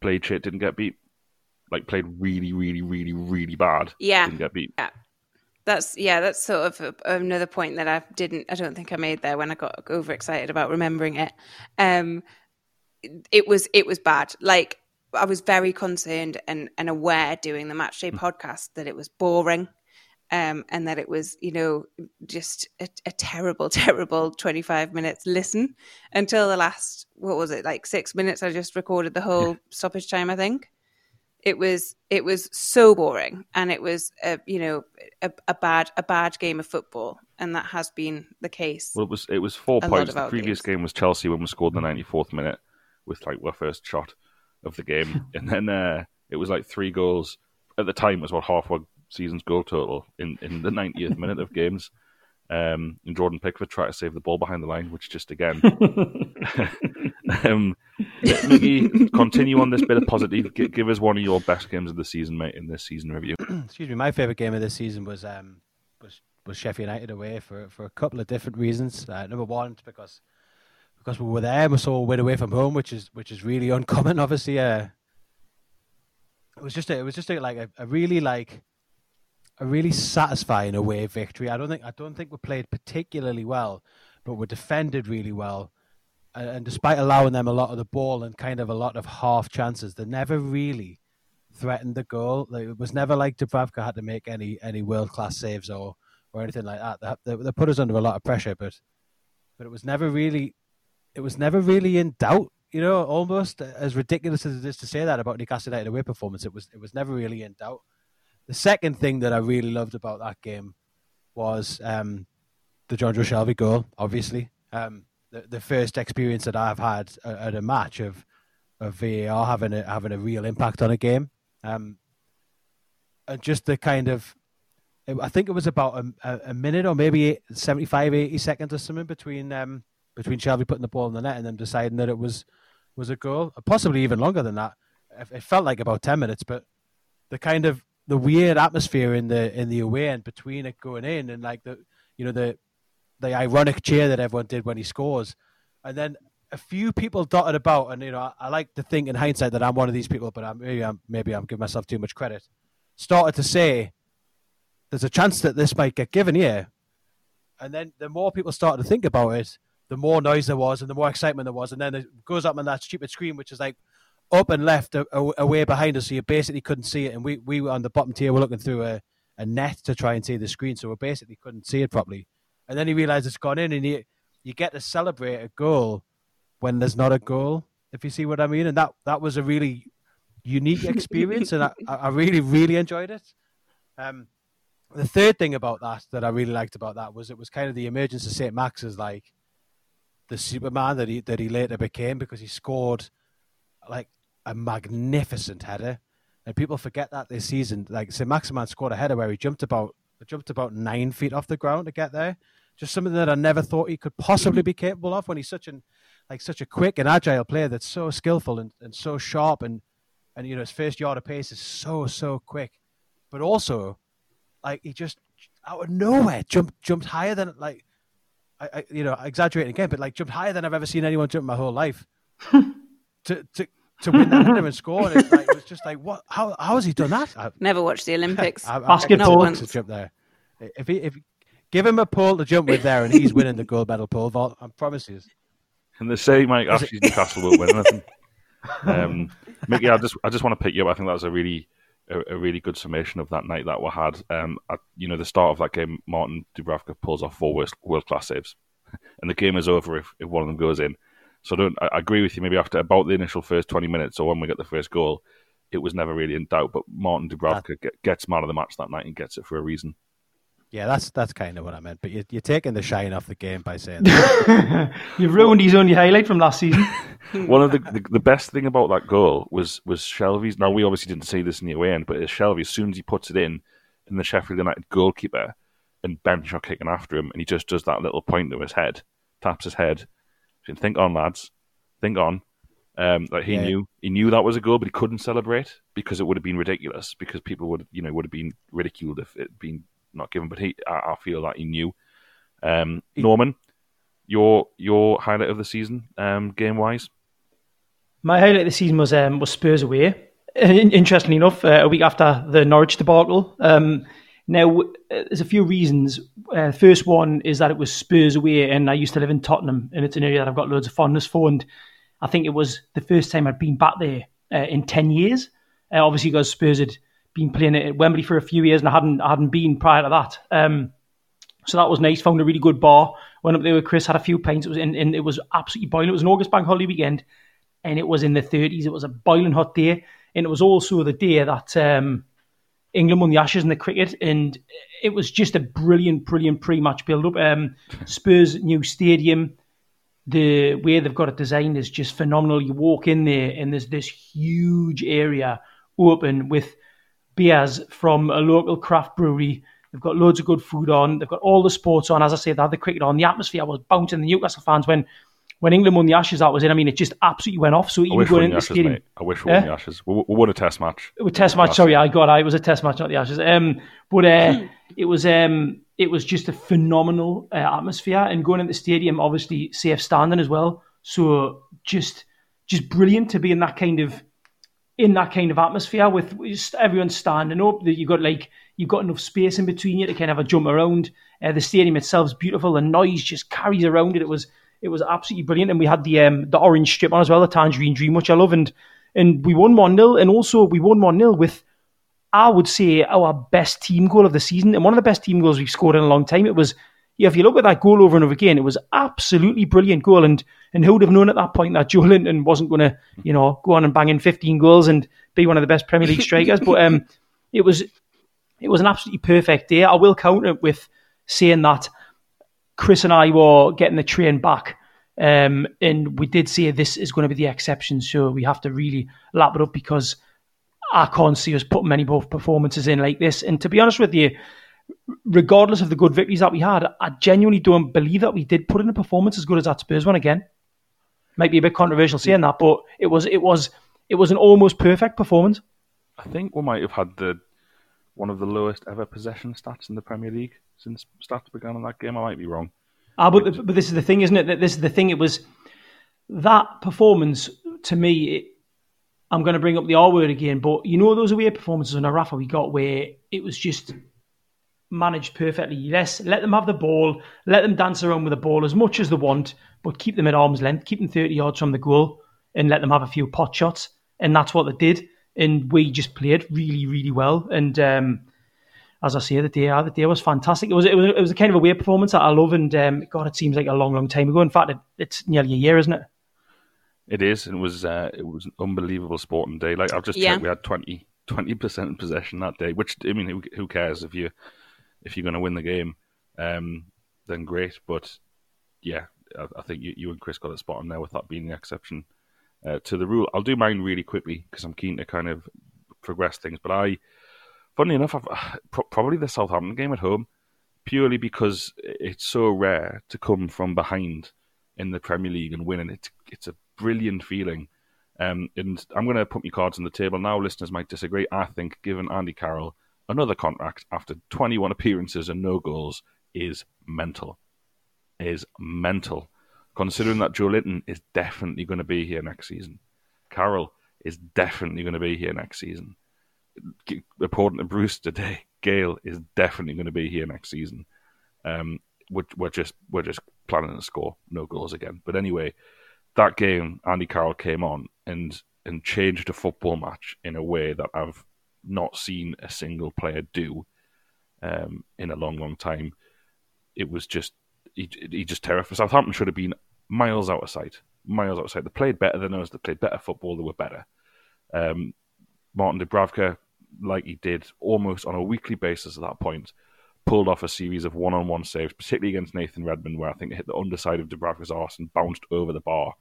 played shit, didn't get beat. Like played really, really, really, really bad. Yeah, didn't get beat. Yeah, that's yeah, that's sort of a, another point that I didn't. I don't think I made there when I got overexcited about remembering it. Um, it was it was bad. Like I was very concerned and, and aware doing the matchday mm. podcast that it was boring um, and that it was, you know, just a, a, terrible, terrible 25 minutes listen until the last, what was it, like six minutes? I just recorded the whole stoppage time, I think. It was it was so boring, and it was a you know a, a bad a bad game of football, and that has been the case. Well, it was it was four points. The previous games. game was Chelsea when we scored in the ninety fourth minute with like our first shot of the game, and then uh, it was like three goals at the time. It was what half season's goal total in, in the 90th minute of games. Um, and Jordan Pickford tried to save the ball behind the line, which just again. um, Mickey, continue on this bit of positive. G- give us one of your best games of the season, mate, in this season review. Excuse me. My favourite game of this season was um, was was Sheffield United away for for a couple of different reasons. Uh, number one, because because we were there, we saw a win away from home, which is which is really uncommon. Obviously, uh, it was just a, it was just a, like a, a really like a really satisfying away victory. I don't think I don't think we played particularly well, but we defended really well. And, and despite allowing them a lot of the ball and kind of a lot of half chances, they never really threatened the goal. It was never like Dubravka had to make any any world class saves or or anything like that. They, they, they put us under a lot of pressure, but but it was never really it was never really in doubt. You know, almost as ridiculous as it is to say that about Newcastle United away performance, it was it was never really in doubt. The second thing that I really loved about that game was um, the Jonjo Shelvey goal. Obviously, um, the the first experience that I've had at a match of of VAR having a having a real impact on a game, um, and just the kind of I think it was about a, a minute or maybe 75, 80 seconds or something between um, between Shelvey putting the ball in the net and then deciding that it was was a goal, possibly even longer than that. It felt like about ten minutes, but the kind of the weird atmosphere in the in the away end between it going in and like the you know the the ironic cheer that everyone did when he scores, and then a few people dotted about, and you know I, I like to think in hindsight that I'm one of these people, but I'm, maybe I'm maybe I'm giving myself too much credit. Started to say there's a chance that this might get given here, and then the more people started to think about it, the more noise there was and the more excitement there was, and then it goes up on that stupid screen, which is like up and left away behind us, so you basically couldn't see it. And we, we were on the bottom tier, we're looking through a, a net to try and see the screen, so we basically couldn't see it properly. And then he realized it's gone in, and you you get to celebrate a goal when there's not a goal, if you see what I mean. And that that was a really unique experience, and I, I really really enjoyed it. Um, the third thing about that that I really liked about that was it was kind of the emergence of St. Max as like the Superman that he that he later became because he scored like a magnificent header, and people forget that this season. Like St. Maximin scored a header where he jumped about jumped about nine feet off the ground to get there. Just something that I never thought he could possibly be capable of when he's such an like such a quick and agile player that's so skillful and, and so sharp and and you know his first yard of pace is so so quick, but also like he just out of nowhere jumped jumped higher than like I, I you know exaggerating again, but like jumped higher than I've ever seen anyone jump my whole life. to to to win that header and score. And it, like, it was just like, what? How how has he done that? I, Never watched the Olympics. I, I, Basketball. To jump there. If he if give him a pole to jump with there, and he's winning the gold medal pole vault, I promise you. And they say Mike Ashley's Newcastle won't win anything. Um, Mickey, I just I just want to pick you up. I think that was a really a, a, really good summation of that night that we had. Um, at, you know, the start of that game, Martin Dubravka pulls off four world class saves, and the game is over if, if one of them goes in. So I don't I agree with you. Maybe after about the initial first twenty minutes, or when we get the first goal, it was never really in doubt. But Martin Dubravka get, gets man of the match that night and gets it for a reason. Yeah, that's that's kind of what I meant. But you, you're taking the shine off the game by saying that. You've ruined his only highlight from last season. One of the, the, the best thing about that goal was was Shelvey's. Now we obviously didn't see this in the away end, but Shelvey as soon as he puts it in, and the Sheffield United goalkeeper and bench are kicking after him, and he just does that little point to his head, taps his head. Think on, lads. Think on. Um, like he yeah. knew he knew that was a goal, but he couldn't celebrate because it would have been ridiculous. Because people would you know would have been ridiculed if it been not given, but he, I, I feel that he knew. Um, Norman, your your highlight of the season, um, game wise. My highlight of the season was um, was Spurs away. Interestingly enough, uh, a week after the Norwich debacle. Now, uh, there's a few reasons. Uh, first one is that it was Spurs away, and I used to live in Tottenham, and it's an area that I've got loads of fondness for. And I think it was the first time I'd been back there uh, in ten years. Uh, obviously, because Spurs had been playing at Wembley for a few years, and I hadn't I hadn't been prior to that. Um, so that was nice. Found a really good bar. Went up there with Chris, had a few pints. It was in, in, it was absolutely boiling. It was an August bank holiday weekend, and it was in the 30s. It was a boiling hot day, and it was also the day that um, England won the Ashes in the cricket, and it was just a brilliant, brilliant pre-match build-up. Um, Spurs' new stadium, the way they've got it designed is just phenomenal. You walk in there, and there's this huge area open with beers from a local craft brewery. They've got loads of good food on. They've got all the sports on. As I say, they had the cricket on. The atmosphere was bouncing. The Newcastle fans when when England won the Ashes, that was it. I mean, it just absolutely went off. So even going into the stadium, mate. I wish we won the Ashes. We, we won a Test match. A Test match. Sorry, I got. I it was a Test match, not the Ashes. Um, but uh, it was um, it was just a phenomenal uh, atmosphere, and going into the stadium, obviously safe standing as well. So just just brilliant to be in that kind of in that kind of atmosphere with just everyone standing up. That you got like you've got enough space in between you to kind of have a jump around. Uh, the stadium itself is beautiful. The noise just carries around it. It was it was absolutely brilliant, and we had the um, the orange strip on as well, the tangerine dream, which I love, and and we won one 0 and also we won one 0 with. I would say our best team goal of the season, and one of the best team goals we've scored in a long time. It was yeah, if you look at that goal over and over again, it was absolutely brilliant goal. And and who would have known at that point that Joelinton wasn't going to, you know, go on and bang in 15 goals and be one of the best Premier League strikers? but um, it was it was an absolutely perfect day. I will counter it with saying that Chris and I were getting the train back. Um, and we did say this is going to be the exception, so we have to really lap it up because I can't see us putting many more performances in like this. And to be honest with you, regardless of the good victories that we had, I genuinely don't believe that we did put in a performance as good as that Spurs one again. Might be a bit controversial saying that, but it was it was it was an almost perfect performance. I think we might have had the one of the lowest ever possession stats in the Premier League since stats began in that game. I might be wrong. Ah, but but this is the thing, isn't it? That this is the thing. It was that performance to me. It, I'm going to bring up the R word again, but you know those away performances on Rafa we got where it was just managed perfectly. Yes, let them have the ball, let them dance around with the ball as much as they want, but keep them at arm's length, keep them 30 yards from the goal, and let them have a few pot shots. And that's what they did. And we just played really, really well. And um, as I say, the day the day was fantastic. It was it was it was a kind of a weird performance that I love. And um, God, it seems like a long, long time ago. In fact, it, it's nearly a year, isn't it? It is. It was uh, it was an unbelievable sporting day. Like I've just yeah. checked, we had 20 percent possession that day. Which I mean, who, who cares if you if you're going to win the game? Um, then great. But yeah, I, I think you, you and Chris got it spot on there with that being the exception uh, to the rule. I'll do mine really quickly because I'm keen to kind of progress things. But I, funnily enough, I've, probably the Southampton game at home, purely because it's so rare to come from behind in the Premier League and win, and it's it's a brilliant feeling. Um, and I'm going to put my cards on the table now. Listeners might disagree. I think giving Andy Carroll another contract after 21 appearances and no goals is mental. Is mental considering that Joelinton is definitely going to be here next season. Carroll is definitely going to be here next season. According to Bruce today, Gayle is definitely going to be here next season. Um, we're, we're just we're just planning to score no goals again. But anyway, that game, Andy Carroll came on and and changed a football match in a way that I've not seen a single player do um, in a long, long time. It was just he, he just terrified. Southampton should have been miles out of sight, miles out of sight. They played better than us. They played better football. They were better. Um, Martin Dubravka, like he did almost on a weekly basis at that point, pulled off a series of one-on-one saves, particularly against Nathan Redmond, where I think it hit the underside of Dubravka's arse and bounced over the bar.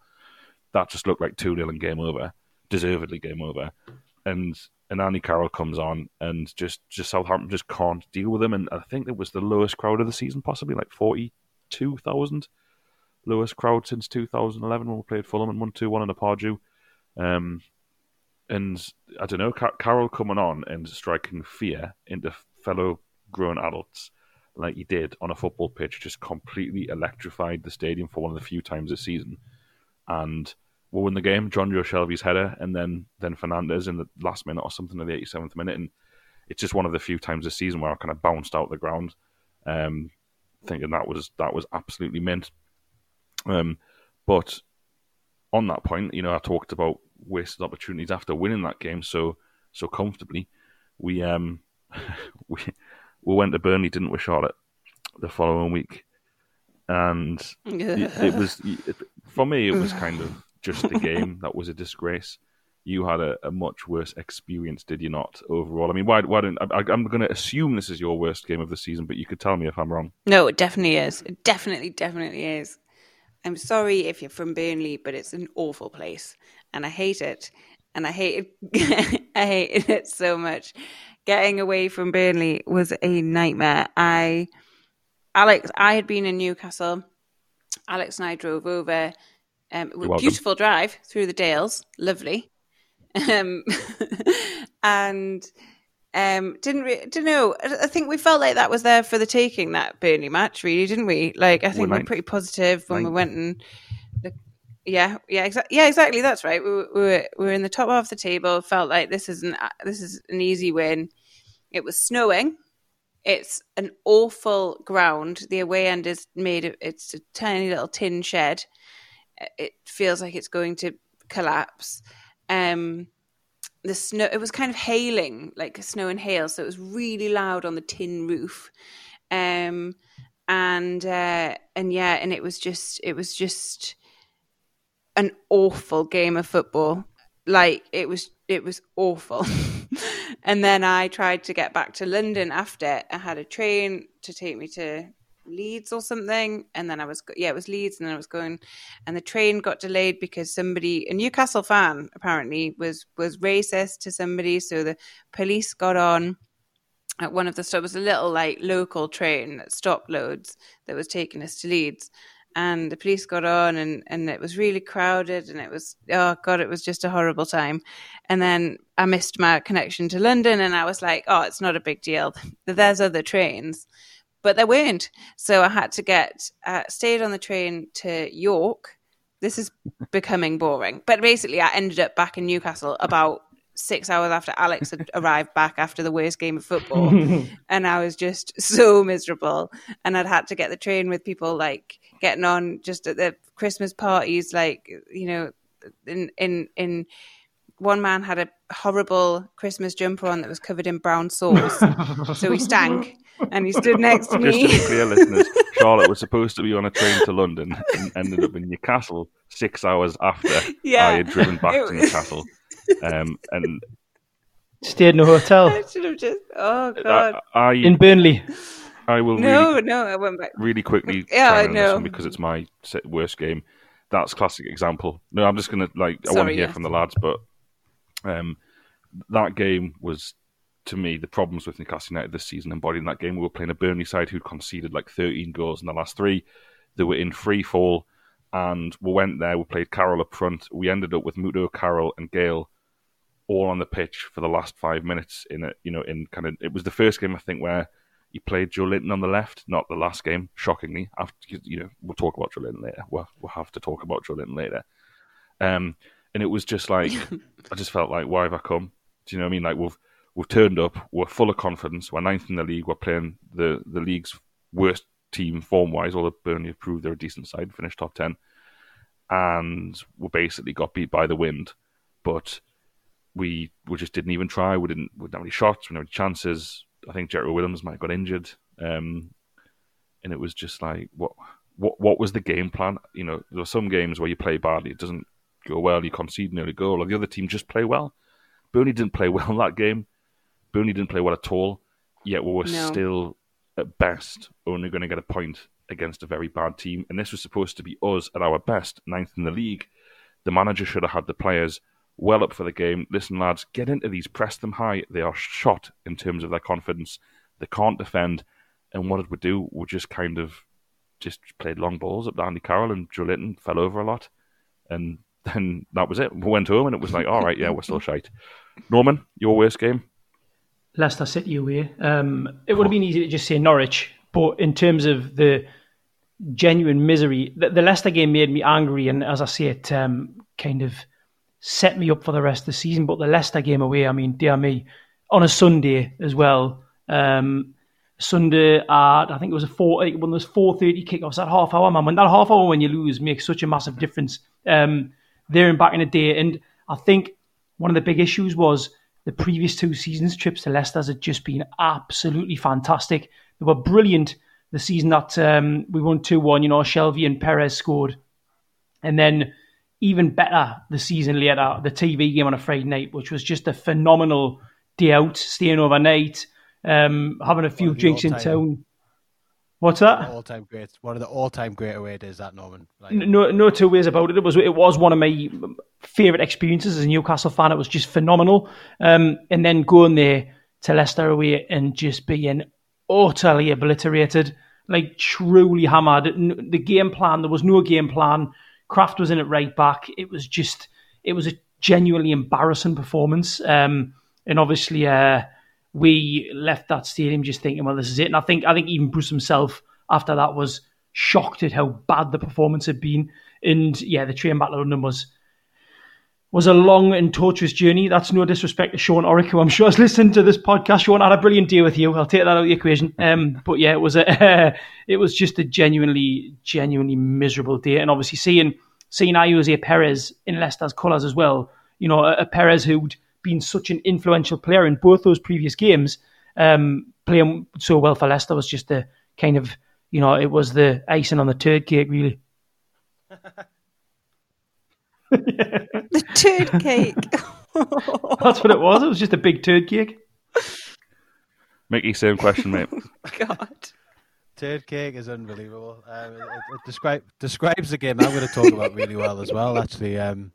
That just looked like 2 0 and game over, deservedly game over. And and Andy Carroll comes on and just, just Southampton just can't deal with him. And I think it was the lowest crowd of the season, possibly like 42,000 lowest crowd since 2011 when we played Fulham and won 2 1 in a Pardew. Um, and I don't know, Car- Carroll coming on and striking fear into fellow grown adults like he did on a football pitch just completely electrified the stadium for one of the few times this season. And we'll win the game. Jonjo Shelvey's header, and then then Fernandez in the last minute or something in the 87th minute. And it's just one of the few times this season where I kind of bounced out the ground, um, thinking that was that was absolutely mint. Um, but on that point, you know, I talked about wasted opportunities after winning that game so so comfortably. We um we we went to Burnley, didn't we, Charlotte, the following week, and it, was it, for me. It was kind of just the game that was a disgrace. You had a, a, much worse experience, did you not? Overall, I mean, why? Why don't I, I'm going to assume this is your worst game of the season, but you could tell me if I'm wrong. No, it definitely is. It definitely, definitely is. I'm sorry if you're from Burnley, but it's an awful place, and I hate it. And I hate it. I hated it so much. Getting away from Burnley was a nightmare. I, Alex, I had been in Newcastle. Alex and I drove over. Um, beautiful drive through the Dales, lovely. Um, and um, didn't re- don't know. I think we felt like that was there for the taking that Burnley match, really, didn't we? Like, I think we are pretty positive when we went and. Yeah, yeah, exactly. Yeah, exactly. That's right. We were, we were we were in the top half of the table. Felt like this is an this is an easy win. It was snowing. It's an awful ground. The away end is made. Of, it's a tiny little tin shed. It feels like it's going to collapse. Um, the snow it was kind of hailing like snow and hail so it was really loud on the tin roof um and uh and yeah and it was just it was just an awful game of football like it was it was awful and then i tried to get back to london after i had a train to take me to Leeds or something, and then I was yeah, it was Leeds, and then I was going, and the train got delayed because somebody, a Newcastle fan, apparently was was racist to somebody, so the police got on at one of the stops. It was a little like local train that stopped loads that was taking us to Leeds, and the police got on and, and it was really crowded and it was oh god it was just a horrible time. And then i missed my connection to london and i was like oh it's not a big deal. There's other trains. But there weren't. So i had to get uh, stayed on the train to york. This is becoming boring. But basically i ended up back in newcastle about six hours after Alex had arrived back after the worst game of football. and I was just so miserable. And I'd had to get the train with people like getting on just at the Christmas parties, like, you know, in, in, in, one man had a horrible Christmas jumper on that was covered in brown sauce. so he stank and he stood next to me. Just to be clear, listeners, Charlotte was supposed to be on a train to London and ended up in Newcastle six hours after yeah. I had driven back to Newcastle um, and stayed in a hotel. I should have just. Oh god. I, I in Burnley. I will. No, really, no, I went back really quickly. Yeah, I know because it's my worst game. That's classic example. No, I'm just gonna like. I want to hear yes. from the lads, but um, that game was to me the problems with Newcastle United this season embodied in that game. We were playing a Burnley side who'd conceded like 13 goals in the last three. They were in free fall, and we went there. We played Carroll up front. We ended up with Muto, Carroll, and Gayle all on the pitch for the last five minutes. In it, you know, in kind of it was the first game I think where he played Joelinton on the left, not the last game. Shockingly, after you know, we'll talk about Joelinton later. We'll, we'll have to talk about Joelinton later. Um, and it was just like I just felt like, why have I come? Do you know what I mean? Like we've we've turned up, we're full of confidence, we're ninth in the league, we're playing the the league's worst team form wise, although Burnley have proved they're a decent side, finished top ten, and we basically got beat by the wind. But we we just didn't even try. We didn't we didn't have any shots, we didn't have any chances. I think Jetro Willems might have got injured, um, and it was just like what what what was the game plan? You know, there are some games where you play badly, it doesn't go well, you concede an early goal, or the other team just play well. Burnley didn't play well in that game. Burnley didn't play well at all. Yet we were No. still, at best, only going to get a point against a very bad team. And this was supposed to be us at our best, ninth in the league. The manager should have had the players well up for the game. Listen, lads, get into these, press them high. They are shot in terms of their confidence. They can't defend. And what did we do? We just kind of just played long balls up to Andy Carroll and Joelinton fell over a lot. And then that was it. We went home and it was like, all right, yeah, we're still shite. Norman, your worst game? Leicester City away. Um, it would have been easy to just say Norwich, but in terms of the genuine misery, the, the Leicester game made me angry, and as I say, it um, kind of set me up for the rest of the season. But the Leicester game away, I mean, dear me, on a Sunday as well. Um, Sunday at I think it was a four when there was four thirty kickoffs at half hour, man. When that half hour when you lose makes such a massive difference. Um, there and back in a day, and I think one of the big issues was the previous two seasons trips to Leicester's had just been absolutely fantastic. They were brilliant. The season that um, we won two one, you know, Shelvey and Perez scored, and then even better the season later, the TV game on a Friday night, which was just a phenomenal day out, staying overnight, um, having a few drinks in town. What's that? All time great. One of the all time great away days that Norman. Like, no, no two ways about it. It was it was one of my favourite experiences as a Newcastle fan. It was just phenomenal. Um, and then going there to Leicester away and just being utterly obliterated, like truly hammered. The game plan, there was no game plan. Krafth was in it right back. It was just, it was a genuinely embarrassing performance. Um, and obviously, uh, we left that stadium just thinking, well, this is it. And I think, I think even Bruce himself after that was shocked at how bad the performance had been. And yeah, the train back to London was was a long and tortuous journey. That's no disrespect to Sean Oric, who I'm sure has listened to this podcast. Sean had a brilliant day with you. I'll take that out of the equation. Um, but yeah, it was a it was just a genuinely, genuinely miserable day. And obviously seeing seeing Ayoze Perez in Leicester's colours as well. You know, a, a Perez who'd been such an influential player in both those previous games, um, playing so well for Leicester was just a kind of you know, it was the icing on the turd cake, really. The turd cake. That's what it was. It was just a big turd cake. Mickey, same question, mate. God. Turd cake is unbelievable. Um, it, it, it describe, describes the game I'm going to talk about really well as well. Actually, um,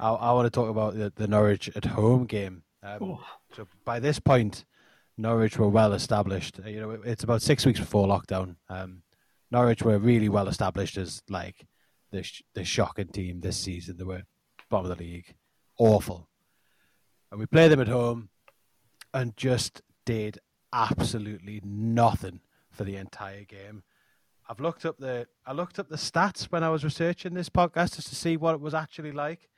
I, I want to talk about the, the Norwich at home game. Um, Oh. So by this point, Norwich were well established. Uh, You know, it- it's about six weeks before lockdown. Um, Norwich were really well established as like the sh- the shocking team this season. They were bottom of the league, awful, and we played them at home, and just did absolutely nothing for the entire game. I've looked up the I looked up the stats when I was researching this podcast just to see what it was actually like,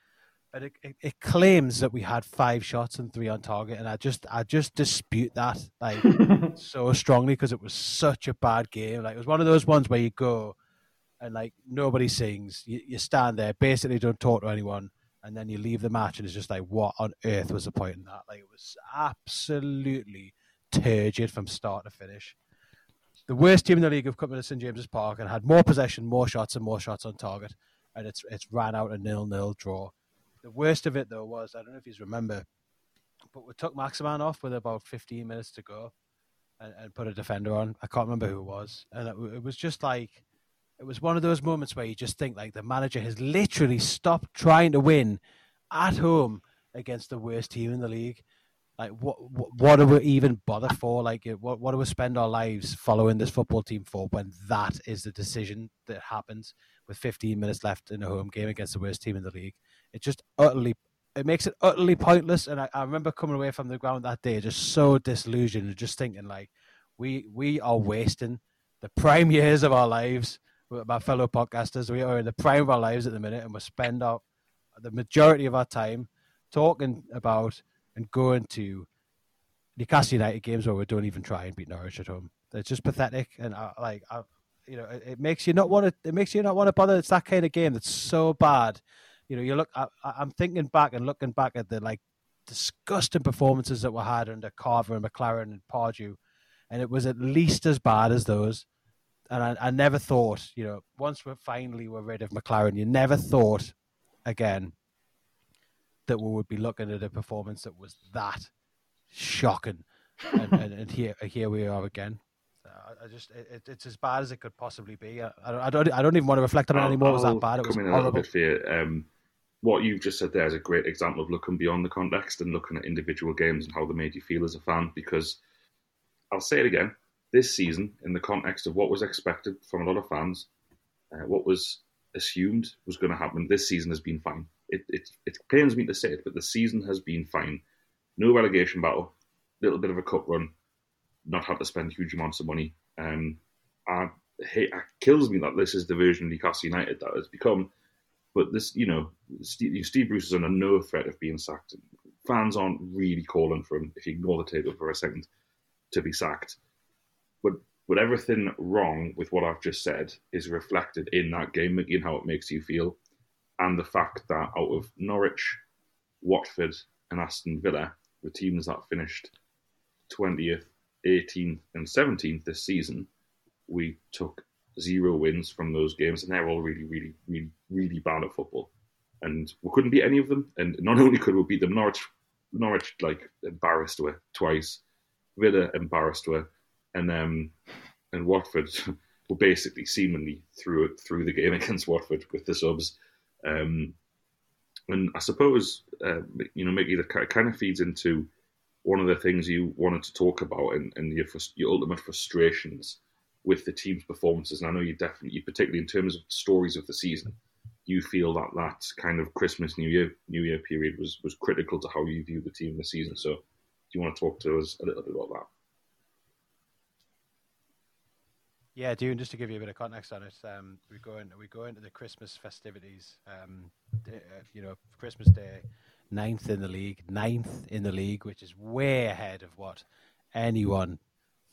and it, it, it claims that we had five shots and three on target, and I just I just dispute that like so strongly because it was such a bad game. Like it was one of those ones where you go and like nobody sings, you, you stand there, basically don't talk to anyone, and then you leave the match, and it's just like what on earth was the point in that? Like it was absolutely turgid from start to finish the worst team in the league have come into St James's Park and had more possession, more shots, and more shots on target, and it's it's ran out a nil-nil draw. The worst of it though was I don't know if you remember, but we took Maximin off with about 15 minutes to go, and, and put a defender on. I can't remember who it was, and it, it was just like it was one of those moments where you just think like the manager has literally stopped trying to win at home against the worst team in the league like what what do we even bother for? Like uh, what what do we spend our lives following this football team for when that is the decision that happens with 15 minutes left in a home game against the worst team in the league? It just utterly it makes it utterly pointless. And I, I remember coming away from the ground that day just so disillusioned and just thinking like we we are wasting the prime years of our lives my fellow podcasters. We are in the prime of our lives at the minute, and we spend our the majority of our time talking about and going to Newcastle United games where we don't even try and beat Norwich at home. It's just pathetic, and I, like I, you know, it, it, makes you not want to. It makes you not want to bother. It's that kind of game that's so bad. You know, you look. I, I'm thinking back and looking back at the like disgusting performances that were had under Carver and McClaren and Pardew, and it was at least as bad as those. And I, I never thought, you know, once we finally were rid of McClaren, you never thought again that we would be looking at a performance that was that shocking. and, and, and, here, here we are again. I just, it, it's as bad as it could possibly be. I, I, don't, I don't even want to reflect on it anymore. It was that bad? It was horrible. a bit for you. Um, what you've just said there is a great example of looking beyond the context and looking at individual games and how they made you feel as a fan. Because I'll say it again: this season, in the context of what was expected from a lot of fans, uh, what was assumed was going to happen, this season has been fine it, it, it pains me to say it, but the season has been fine. No relegation battle, little bit of a cup run, not had to spend huge amounts of money. Um, I hate, it kills me that this is the version of Newcastle United that has become. But this, you know, Steve, Steve Bruce is under no threat of being sacked. Fans aren't really calling for him, if you ignore the table for a second, to be sacked. But but everything wrong with what I've just said is reflected in that game, and how it makes you feel and the fact that out of Norwich, Watford, and Aston Villa, the teams that finished 20th, 18th, and 17th this season, we took zero wins from those games, and they're all really, really, really, really bad at football. And we couldn't beat any of them. And not only could we beat them, Norwich, Norwich like embarrassed us twice, Villa embarrassed us, and um, and Watford were basically seemingly through through the game against Watford with the subs. Um, and I suppose, uh, you know, maybe that kind of feeds into one of the things you wanted to talk about and, and your, your ultimate frustrations with the team's performances. And I know you definitely, particularly in terms of stories of the season, you feel that that kind of Christmas, New Year, New Year period was was critical to how you view the team this season. So, do you want to talk to us a little bit about that? Yeah, Dune, just to give you a bit of context on it, um, we go into we go into the Christmas festivities. Um, uh, you know, Christmas Day, ninth in the league, ninth in the league, which is way ahead of what anyone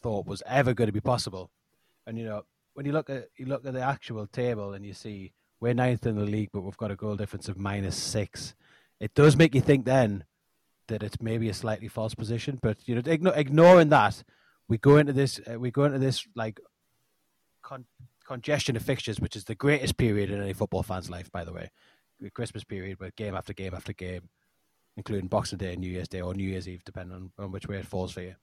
thought was ever going to be possible. And you know, when you look at you look at the actual table and you see we're ninth in the league, but we've got a goal difference of minus six, it does make you think then that it's maybe a slightly false position. But you know, ignoring that, we go into this uh, we go into this like con- congestion of fixtures, which is the greatest period in any football fan's life, by the way. The Christmas period, but game after game after game, including Boxing Day, New Year's Day, or New Year's Eve, depending on, on which way it falls for you.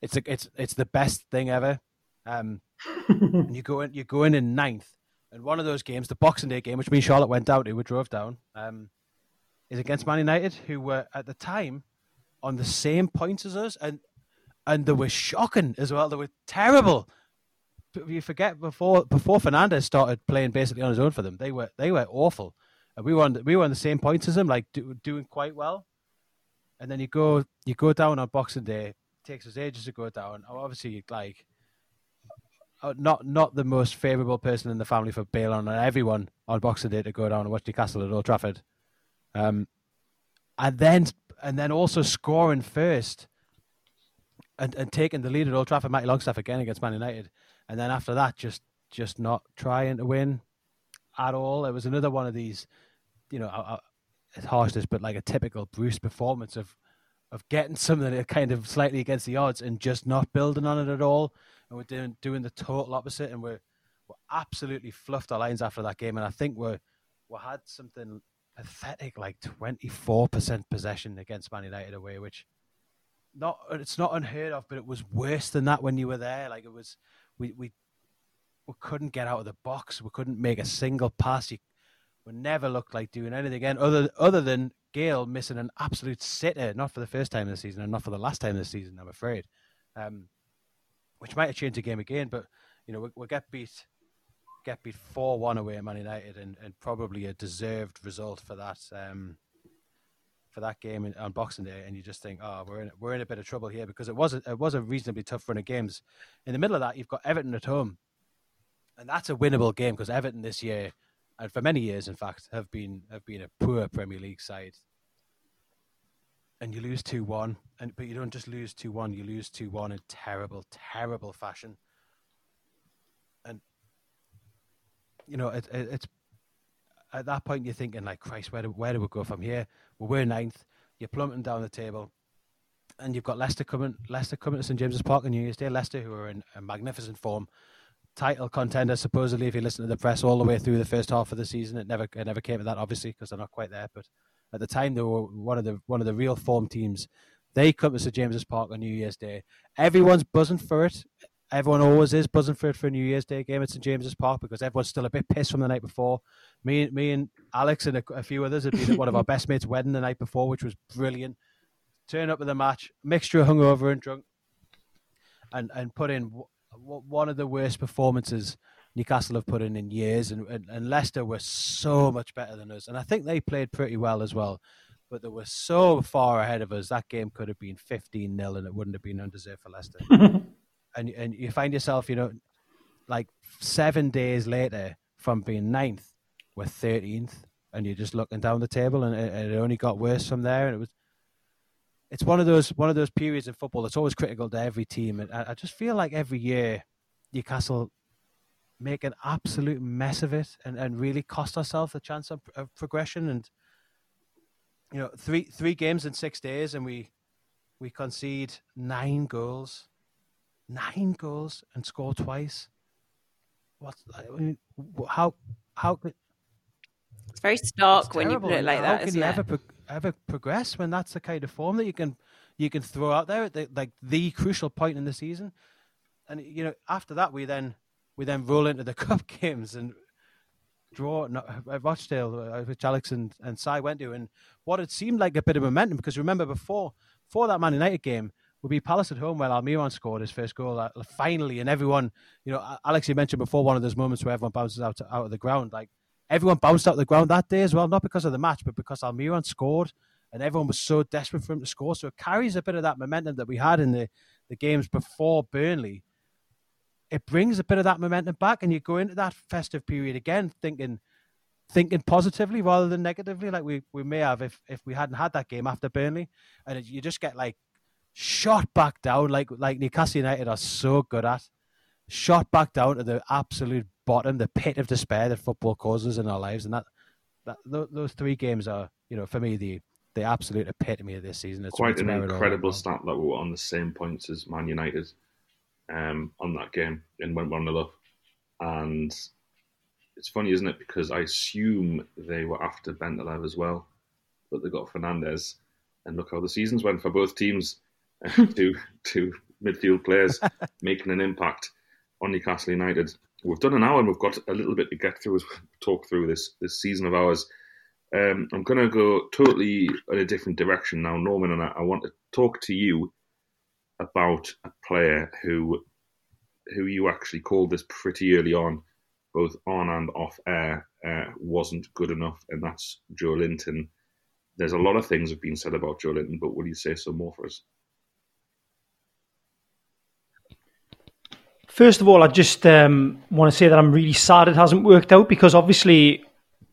It's a, it's it's the best thing ever. Um, and you go in, you go in in ninth, and one of those games, the Boxing Day game, which me and Charlotte went down to, we drove down, um, is against Man United, who were at the time on the same points as us, and and they were shocking as well. They were terrible you forget before before Fernandes started playing basically on his own for them, they were they were awful, and we were on we were on the same points as them, like do, doing quite well. And then you go you go down on Boxing Day, It takes us ages to go down. Obviously, like uh, not not the most favourable person in the family for Bale on everyone on Boxing Day to go down and watch Newcastle at Old Trafford, um, and then and then also scoring first and, and taking the lead at Old Trafford, Matty Longstaff again against Man United, and then after that just just not trying to win at all. It was another one of these, you know, it's harsh but like a typical Bruce performance of of getting something kind of slightly against the odds and just not building on it at all and we're doing doing the total opposite, and we're we're absolutely fluffed our lines after that game, and I think we're we had something pathetic like twenty four percent possession against Man United away, which not it's not unheard of, but it was worse than that when you were there. Like it was, we we we couldn't get out of the box, we couldn't make a single pass. You, we never looked like doing anything again, other other than Gayle missing an absolute sitter, not for the first time this season, and not for the last time this season. I'm afraid. Um, which might have changed the game again. But you know, we, will get beat, get beat four one away at Man United, and, and probably a deserved result for that. Um, for that game on Boxing Day, and you just think, oh, we're in we're in a bit of trouble here because it was a, it was a reasonably tough run of games. In the middle of that, you've got Everton at home, and that's a winnable game because Everton this year, and for many years, in fact, have been have been a poor Premier League side and you lose two one, and but you don't just lose two one, you lose two one in terrible, terrible fashion. And you know, it, it, it's at that point you're thinking like, Christ, where do where do we go from here? Well, we're ninth. You're plummeting down the table, and you've got Leicester coming. Leicester coming to St James's Park on New Year's Day. Leicester, who are in a magnificent form, title contender supposedly. If you listen to the press all the way through the first half of the season, it never it never came to that, obviously, because they're not quite there. But at the time, they were one of the one of the real form teams. They come to St James's Park on New Year's Day. Everyone's buzzing for it. Everyone always is buzzing for it for a New Year's Day game at St James's Park because everyone's still a bit pissed from the night before. Me, me and Alex and a, a few others had been at one of our best mates' wedding the night before, which was brilliant. Turn up at the match, mixture of hungover and drunk, and and put in w- one of the worst performances Newcastle have put in in years, and, and, and Leicester were so much better than us. And I think they played pretty well as well, but they were so far ahead of us. That game could have been 15 0 and it wouldn't have been undeserved for Leicester. and, and you find yourself, you know, like seven days later from being ninth, we're 13th, and you're just looking down the table, and it, it only got worse from there. And it was it's one of those one of those periods in football that's always critical to every team. And I, I, just feel like every year Newcastle make an absolute mess of it and, and really cost ourselves a chance of, of progression. And you know, three three games in six days, and we we concede nine goals, nine goals, and score twice. What? I mean, how how could? It's very stark it's when you put it like how that. How can you ever pro- ever progress when that's the kind of form that you can you can throw out there at the, like the crucial point in the season? And you know, after that, we then we then roll into the cup games and draw at Rochdale, uh, which Alex and, and Sai went to, and what it seemed like a bit of momentum because remember before before that Man United game, we beat Palace at home where Almiron scored his first goal uh, finally, and everyone, you know, Alex, you mentioned before one of those moments where everyone bounces out out of the ground, like everyone bounced out of the ground that day as well, not because of the match, but because Almiron scored, and everyone was so desperate for him to score. So it carries a bit of that momentum that we had in the the games before Burnley it brings a bit of that momentum back, and you go into that festive period again thinking thinking positively rather than negatively, like we, we may have if, if we hadn't had that game after Burnley, and you just get like shot back down, like like Newcastle United are so good at, shot back down to the absolute bottom, the pit of despair that football causes in our lives, and that that those three games are, you know, for me the the absolute epitome of this season. It's quite an incredible stat that we were on the same points as Man United um, on that game and went 1 0 up. And it's funny, isn't it? Because I assume they were after Bentaleb as well, but they got Fernandes. And look how the seasons went for both teams. two, two midfield players making an impact on Newcastle United. We've done an hour and we've got a little bit to get through as we talk through this, this season of ours. Um, I'm going to go totally in a different direction now, Norman, and I, I want to talk to you about a player who who you actually called this pretty early on, both on and off air, uh, wasn't good enough, and that's Joelinton. There's a lot of things have been said about Joelinton, but will you say some more for us? First of all, I just um, want to say that I'm really sad it hasn't worked out because obviously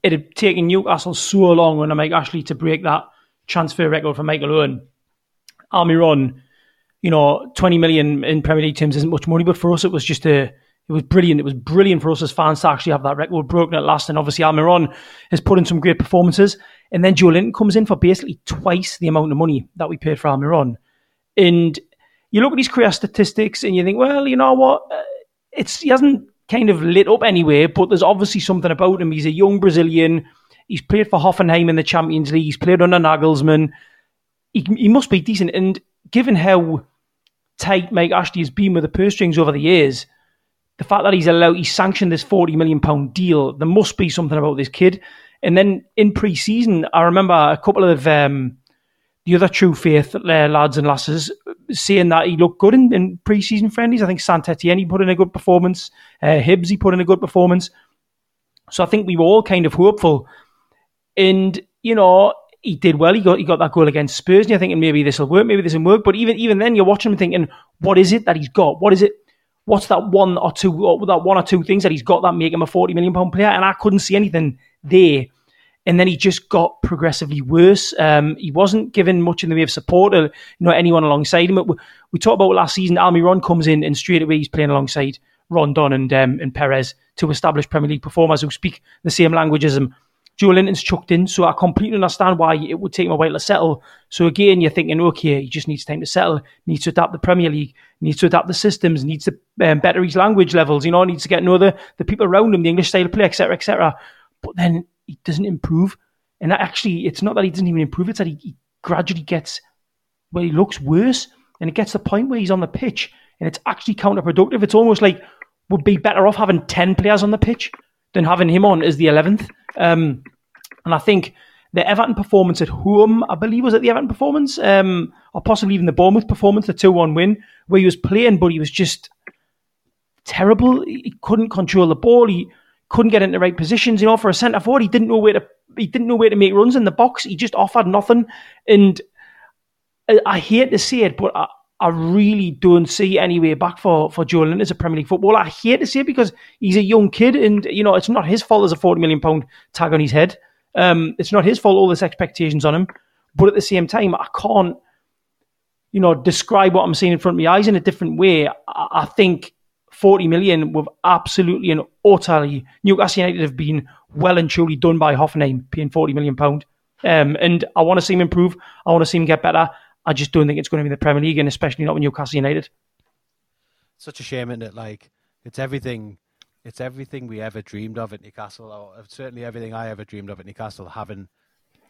it had taken Newcastle so long under Mike Ashley to break that transfer record for Michael Owen. Almiron, you know, 20 million in Premier League terms isn't much money, but for us it was just a, it was brilliant. It was brilliant for us as fans to actually have that record broken at last. And obviously Almiron has put in some great performances. And then Joelinton comes in for basically twice the amount of money that we paid for Almiron. And you look at his career statistics and you think, well, you know what? Uh, it's he hasn't kind of lit up anyway, but there's obviously something about him. He's a young Brazilian. He's played for Hoffenheim in the Champions League. He's played under Nagelsmann. He, he must be decent. And given how tight Mike Ashley has been with the purse strings over the years, the fact that he's allowed, he's sanctioned this forty million pound deal, there must be something about this kid. And then in pre-season, I remember a couple of um, the other true faith uh, lads and lasses saying that he looked good in, in pre-season friendlies. I think Saint-Etienne he put in a good performance. Uh, Hibs he put in a good performance. So I think we were all kind of hopeful. And, you know, he did well. He got he got that goal against Spurs, and you're thinking maybe this will work, maybe this will work. But even even then, you're watching him thinking, what is it that he's got? What is it? What's that one or two, or that one or two things that he's got that make him a forty million pound player? And I couldn't see anything there and then he just got progressively worse. Um, he wasn't given much in the way of support or you know anyone alongside him. We, we talked about last season. Almiron comes in and straight away he's playing alongside Rondon and um, and Perez to establish Premier League performers who speak the same language as him. Joelinton's chucked in, so I completely understand why it would take him a while to settle. So again, you're thinking, okay, he just needs time to settle, needs to adapt the Premier League, needs to adapt the systems, needs to um, better his language levels, you know, needs to get to know the, the people around him, the English style of play, etc., etc. But then he doesn't improve. And actually, it's not that he doesn't even improve, it's that he, he gradually gets where he looks worse. And it gets to the point where he's on the pitch and it's actually counterproductive. It's almost like would be better off having 10 players on the pitch than having him on as the 11th. Um, and I think the Everton performance at home, I believe was it the Everton performance, um, or possibly even the Bournemouth performance, the 2 1 win, where he was playing, but he was just terrible. He couldn't control the ball. He couldn't get into the right positions. You know, for a centre forward, he didn't know where to he didn't know where to make runs in the box. He just offered nothing, and I, I hate to say it, but I, I really don't see any way back for for Joelinton as a Premier League footballer. I hate to say it because he's a young kid, and you know it's not his fault. There's a forty million pound tag on his head. Um, it's not his fault. All this expectations on him, but at the same time, I can't, you know, describe what I'm seeing in front of my eyes in a different way. I, I think 40 million with absolutely and utterly Newcastle United have been well and truly done by Hoffenheim paying 40 million pound. Um, and I want to see him improve. I want to see him get better. I just don't think it's going to be the Premier League, and especially not with Newcastle United. Such a shame, isn't it? Like it's everything. It's everything we ever dreamed of at Newcastle, or certainly everything I ever dreamed of at Newcastle. Having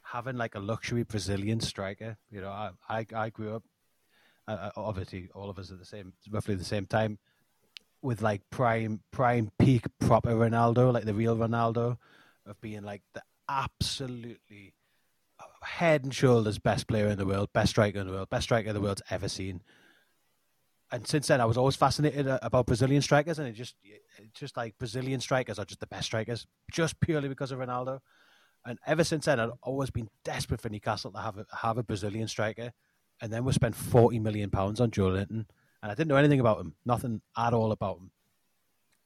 having like a luxury Brazilian striker. You know, I I, I grew up. Uh, obviously, all of us at the same, roughly the same time with like prime prime peak proper Ronaldo, like the real Ronaldo, of being like the absolutely head and shoulders best player in the world, best striker in the world, best striker the world's ever seen. And since then, I was always fascinated uh, about Brazilian strikers, and it just, it just like Brazilian strikers are just the best strikers, just purely because of Ronaldo. And ever since then, I've always been desperate for Newcastle to have a, have a Brazilian striker, and then we spent forty million pounds on Joelinton and I didn't know anything about him, nothing at all about him.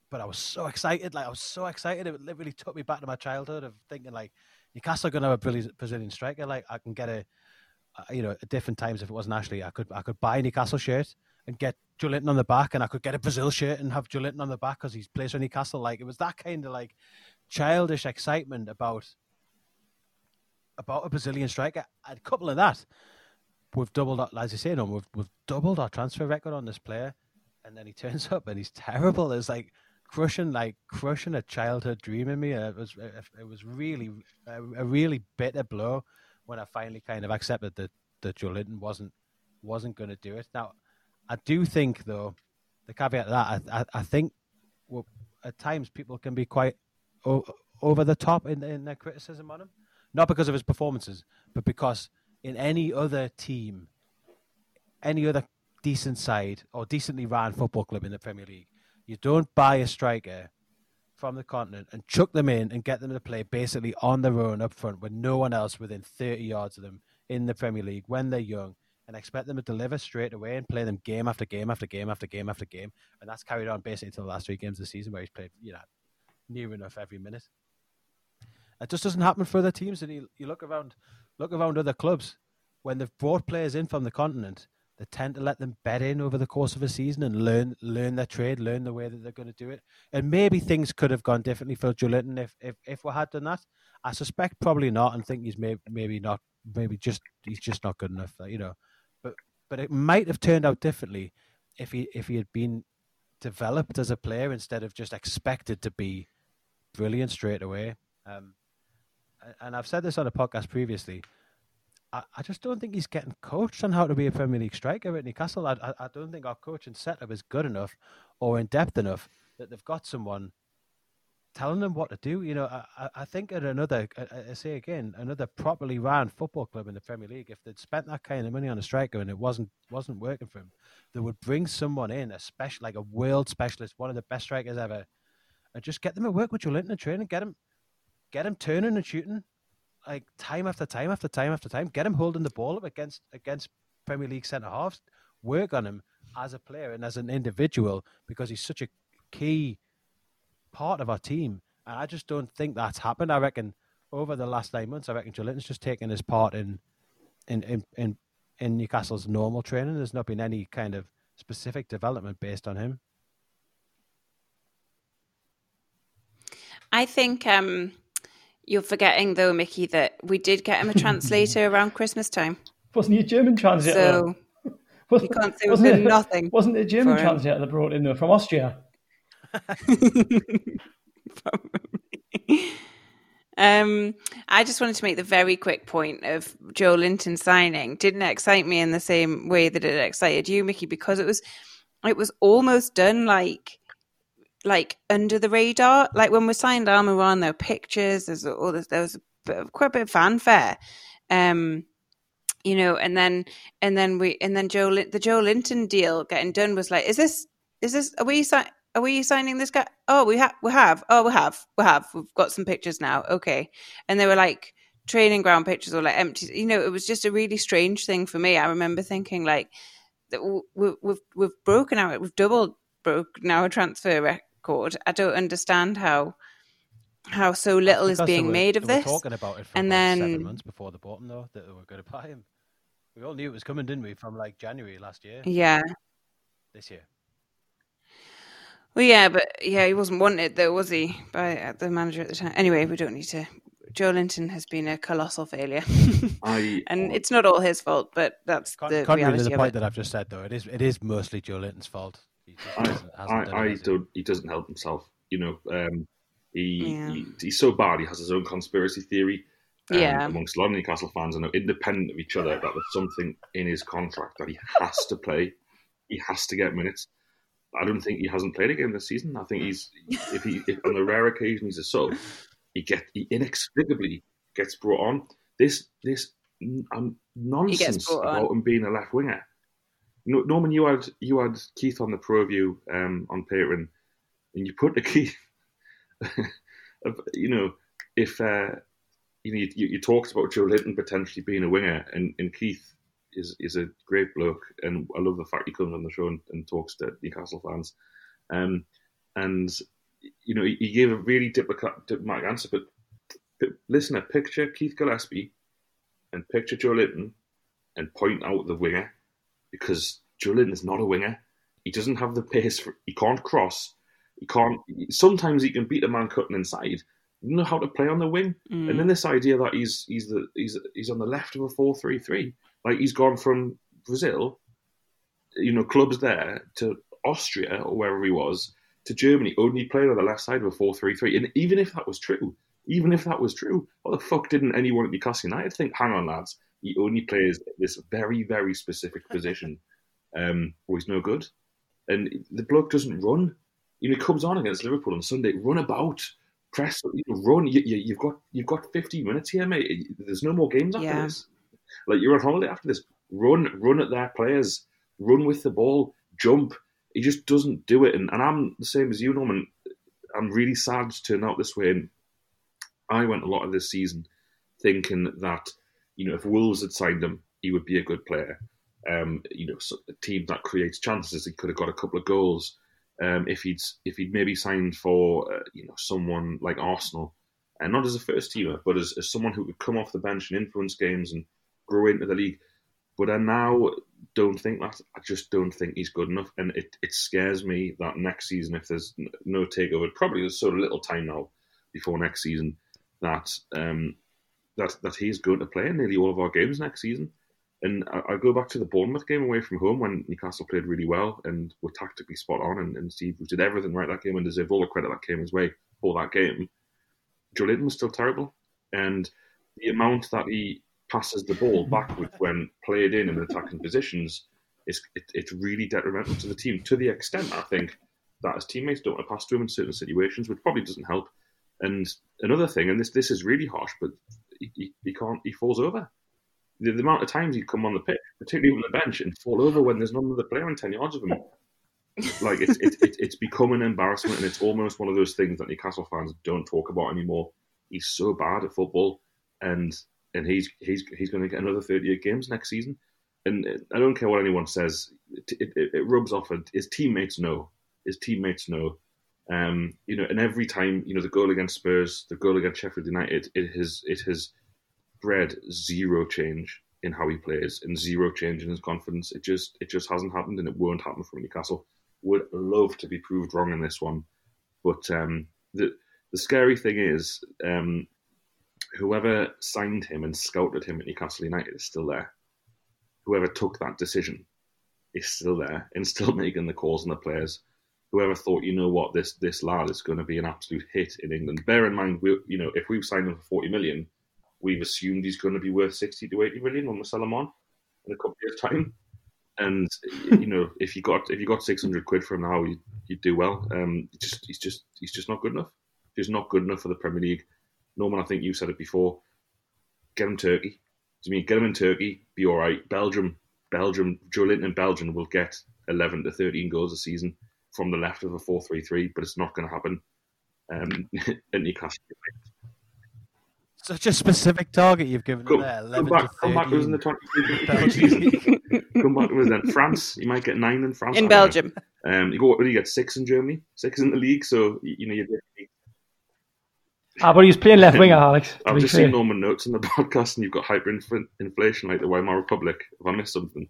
But I was so excited, like I was so excited. It literally took me back to my childhood of thinking like Newcastle are going to have a brilliant Brazilian striker. Like I can get a, a, you know, at different times if it wasn't Ashley, I could I could buy a Newcastle shirt and get Joelinton on the back, and I could get a Brazil shirt and have Joelinton on the back because he's plays for Newcastle. Like it was that kind of like childish excitement about about a Brazilian striker. A couple of that we've doubled our, as you say, no, we've we've doubled our transfer record on this player, and then he turns up and he's terrible. It's like crushing, like crushing a childhood dream in me. It was it was really a, a really bitter blow when I finally kind of accepted that that Joelinton wasn't wasn't going to do it. Now, I do think though, the caveat to that, I I, I think well, at times people can be quite o- over the top in in their criticism on him, not because of his performances, but because in any other team, any other decent side or decently ran football club in the Premier League, You don't buy a striker from the continent and chuck them in and get them to play basically on their own up front with no one else within 30 yards of them in the Premier League when they're young and expect them to deliver straight away and play them game after game after game after game after game. And that's carried on basically until the last three games of the season where he's played, you know, near enough every minute. It just doesn't happen for other teams. And you, you look around, look around other clubs when they've brought players in from the continent. They tend to let them bed in over the course of a season and learn learn their trade, learn the way that they're going to do it. And maybe things could have gone differently for Joelinton if, if if we had done that. I suspect probably not, and think he's maybe maybe not, maybe just he's just not good enough. You know, but but it might have turned out differently if he if he had been developed as a player instead of just expected to be brilliant straight away. Um, and I've said this on a podcast previously. I, I just don't think he's getting coached on how to be a Premier League striker at Newcastle. I, I, I don't think our coaching setup is good enough or in depth enough that they've got someone telling them what to do. You know, I, I think at another, I, say again, another properly run football club in the Premier League, if they'd spent that kind of money on a striker and it wasn't wasn't working for him, they would bring someone in, a special like a world specialist, one of the best strikers ever, and just get them to work with Joelinton and training, get him, get him turning and shooting, like time after time after time after time. Get him holding the ball up against against Premier League centre halves. Work on him as a player and as an individual because he's such a key part of our team. And I just don't think that's happened. I reckon over the last nine months, I reckon Joelinton's just taken his part in in, in in in Newcastle's normal training. There's not been any kind of specific development based on him. I think um, you're forgetting though, Mickey, that we did get him a translator around Christmas time. Wasn't he a German translator? So was, you can't say wasn't it, nothing. Wasn't it a German translator that brought in though from Austria? um, I just wanted to make the very quick point of Joelinton signing didn't excite me in the same way that it excited you, Mickey, because it was it was almost done like like under the radar. Like when we signed Almiron, there were pictures. There's all this, there was a bit, quite a bit of fanfare. Um, you know, and then and then we and then Joe the Joelinton deal getting done was like, is this is this are we are we signing this guy? Oh, we have we have oh we have we have we've got some pictures now. Okay, and they were like training ground pictures or like empty. You know, it was just a really strange thing for me. I remember thinking like we've we've, we've broken out, we've doubled broke now a transfer record. I don't understand how how so little is being were, made of this. talking about it for and then seven months before the bottom, though, that they were going to buy him. We all knew it was coming, didn't we? From like January last year. Yeah. This year. Well, yeah, but yeah, he wasn't wanted though, was he, by uh, the manager at the time? Anyway, we don't need to. Joelinton has been a colossal failure, I, and oh. it's not all his fault, but that's can't, the can't reality the of point it. that I've just said, though. It is it is mostly Joelinton's fault. I, I, I don't. He doesn't help himself. You know, um, he, yeah. he, he's so bad. He has his own conspiracy theory. Um, yeah. Amongst a lot of Newcastle fans, and independent of each other, that there's something in his contract that he has to play. He has to get minutes. I don't think he hasn't played a game this season. I think he's if he if on the rare occasion he's a sub, he get he inexplicably gets brought on. This this um, nonsense about him being a left winger Norman, you had you had Keith on the pro view um, on Patreon, and you put the Keith. you know, if uh, you know, you, you, talked about Joelinton potentially being a winger, and, and Keith is is a great bloke, and I love the fact he comes on the show and, and talks to Newcastle fans. Um, and you know, he, he, gave a really diplomatic, answer, but, but listener, picture Keith Gillespie and picture Joelinton and point out the winger because Julian is not a winger. He doesn't have the pace. For, he can't cross. He can't. Sometimes he can beat a man cutting inside. You know how to play on the wing. Mm. And then this idea that he's he's the he's he's on the left of a four three three. Like he's gone from Brazil, you know, clubs there to Austria or wherever he was to Germany, only playing on the left side of a four three three. And even if that was true, even if that was true, what the fuck didn't anyone at Newcastle United think? Hang on, lads, he only plays this very, very specific position um, where he's no good. And the bloke doesn't run. You know, he comes on against Liverpool on Sunday, run about, press, you know, run. You, have you, got you've got 15 minutes here, mate. There's no more games after yeah. this. Like you're on holiday after this. Run, run at their players. Run with the ball. Jump. he just doesn't do it. And, and I'm the same as you, Norman. I'm really sad to turn out this way. And I went a lot of this season thinking that, you know, if Wolves had signed him, he would be a good player. Um, you know, a team that creates chances, he could have got a couple of goals. Um, if he'd if he'd maybe signed for uh, you know someone like Arsenal, and not as a first teamer, but as, as someone who could come off the bench and influence games and grow into the league. But I now don't think that. I just don't think he's good enough, and it, it scares me that next season, if there's no takeover, probably there's sort of little time now before next season, that um, that that he's going to play in nearly all of our games next season. And I, I, go back to the Bournemouth game away from home when Newcastle played really well and were tactically spot on, and, and Steve did everything right that game and deserved all the credit that came his way for that game. Joelinton was still terrible, and the amount that he passes the ball backwards when played in and attacking positions is it, it's really detrimental to the team to the extent I think that his teammates don't want to pass to him in certain situations, which probably doesn't help. And another thing, and this this is really harsh, but he, he can't he falls over. The, the, amount of times he come on the pitch, particularly on the bench, and fall over when there's none of the player in ten yards of him. like it's it's it's become an embarrassment, and it's almost one of those things that Newcastle fans don't talk about anymore. He's so bad at football, and and he's he's he's going to get another 38 games next season. And uh, I don't care what anyone says, it, it, it rubs off. His teammates know. His teammates know. Um, you know, and every time you know the goal against Spurs, the goal against Sheffield United, it has it has bred zero change in how he plays and zero change in his confidence. It just it just hasn't happened, and it won't happen for Newcastle. Would love to be proved wrong in this one, but um, the the scary thing is um, whoever signed him and scouted him at Newcastle United is still there. Whoever took that decision is still there and still making the calls on the players. Whoever thought, you know what, this this lad is going to be an absolute hit in England. Bear in mind, we, you know, if we've signed him for forty million, we've assumed he's going to be worth sixty to eighty million when we sell him on in a couple of years' time. And you know, if you got if you got six hundred quid for him now, you would do well. Um, just he's just he's just not good enough. He's not good enough for the Premier League. Norman, I think you said it before. Get him Turkey. I mean get him in Turkey? Be all right. Belgium, Belgium, Joelinton and Belgium will get 11 to 13 goals a season from the left of a 4 3 3, but it's not going to happen um, at Newcastle. Such a specific target you've given come, there. Come back, come back to us in the 23 season. come back to us then. France, you might get nine in France. In Belgium. Um, you, go, you get six in Germany, six in the league, so you know you're Ah, but he's playing left winger, Alex. I've just seen Norman notes in the podcast, and you've got hyperinflation like the Weimar Republic. Have I missed something?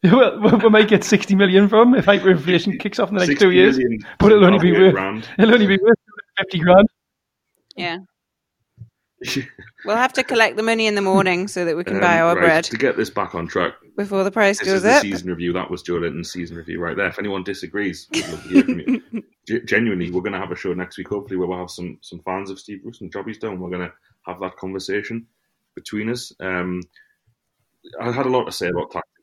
well, we might get sixty million from if hyperinflation kicks off in the next two years, but it'll only be worth grand. it'll only be worth fifty grand. Yeah. we'll have to collect the money in the morning so that we can um, buy our right, bread. To get this back on track before the price this goes is the up. Season review. That was Joelinton's season review right there. If anyone disagrees, we'd love to hear from you. G- genuinely, we're going to have a show next week, hopefully, where we'll have some some fans of Steve Bruce and job he's done. We're going to have that conversation between us. Um, I had a lot to say about tactics.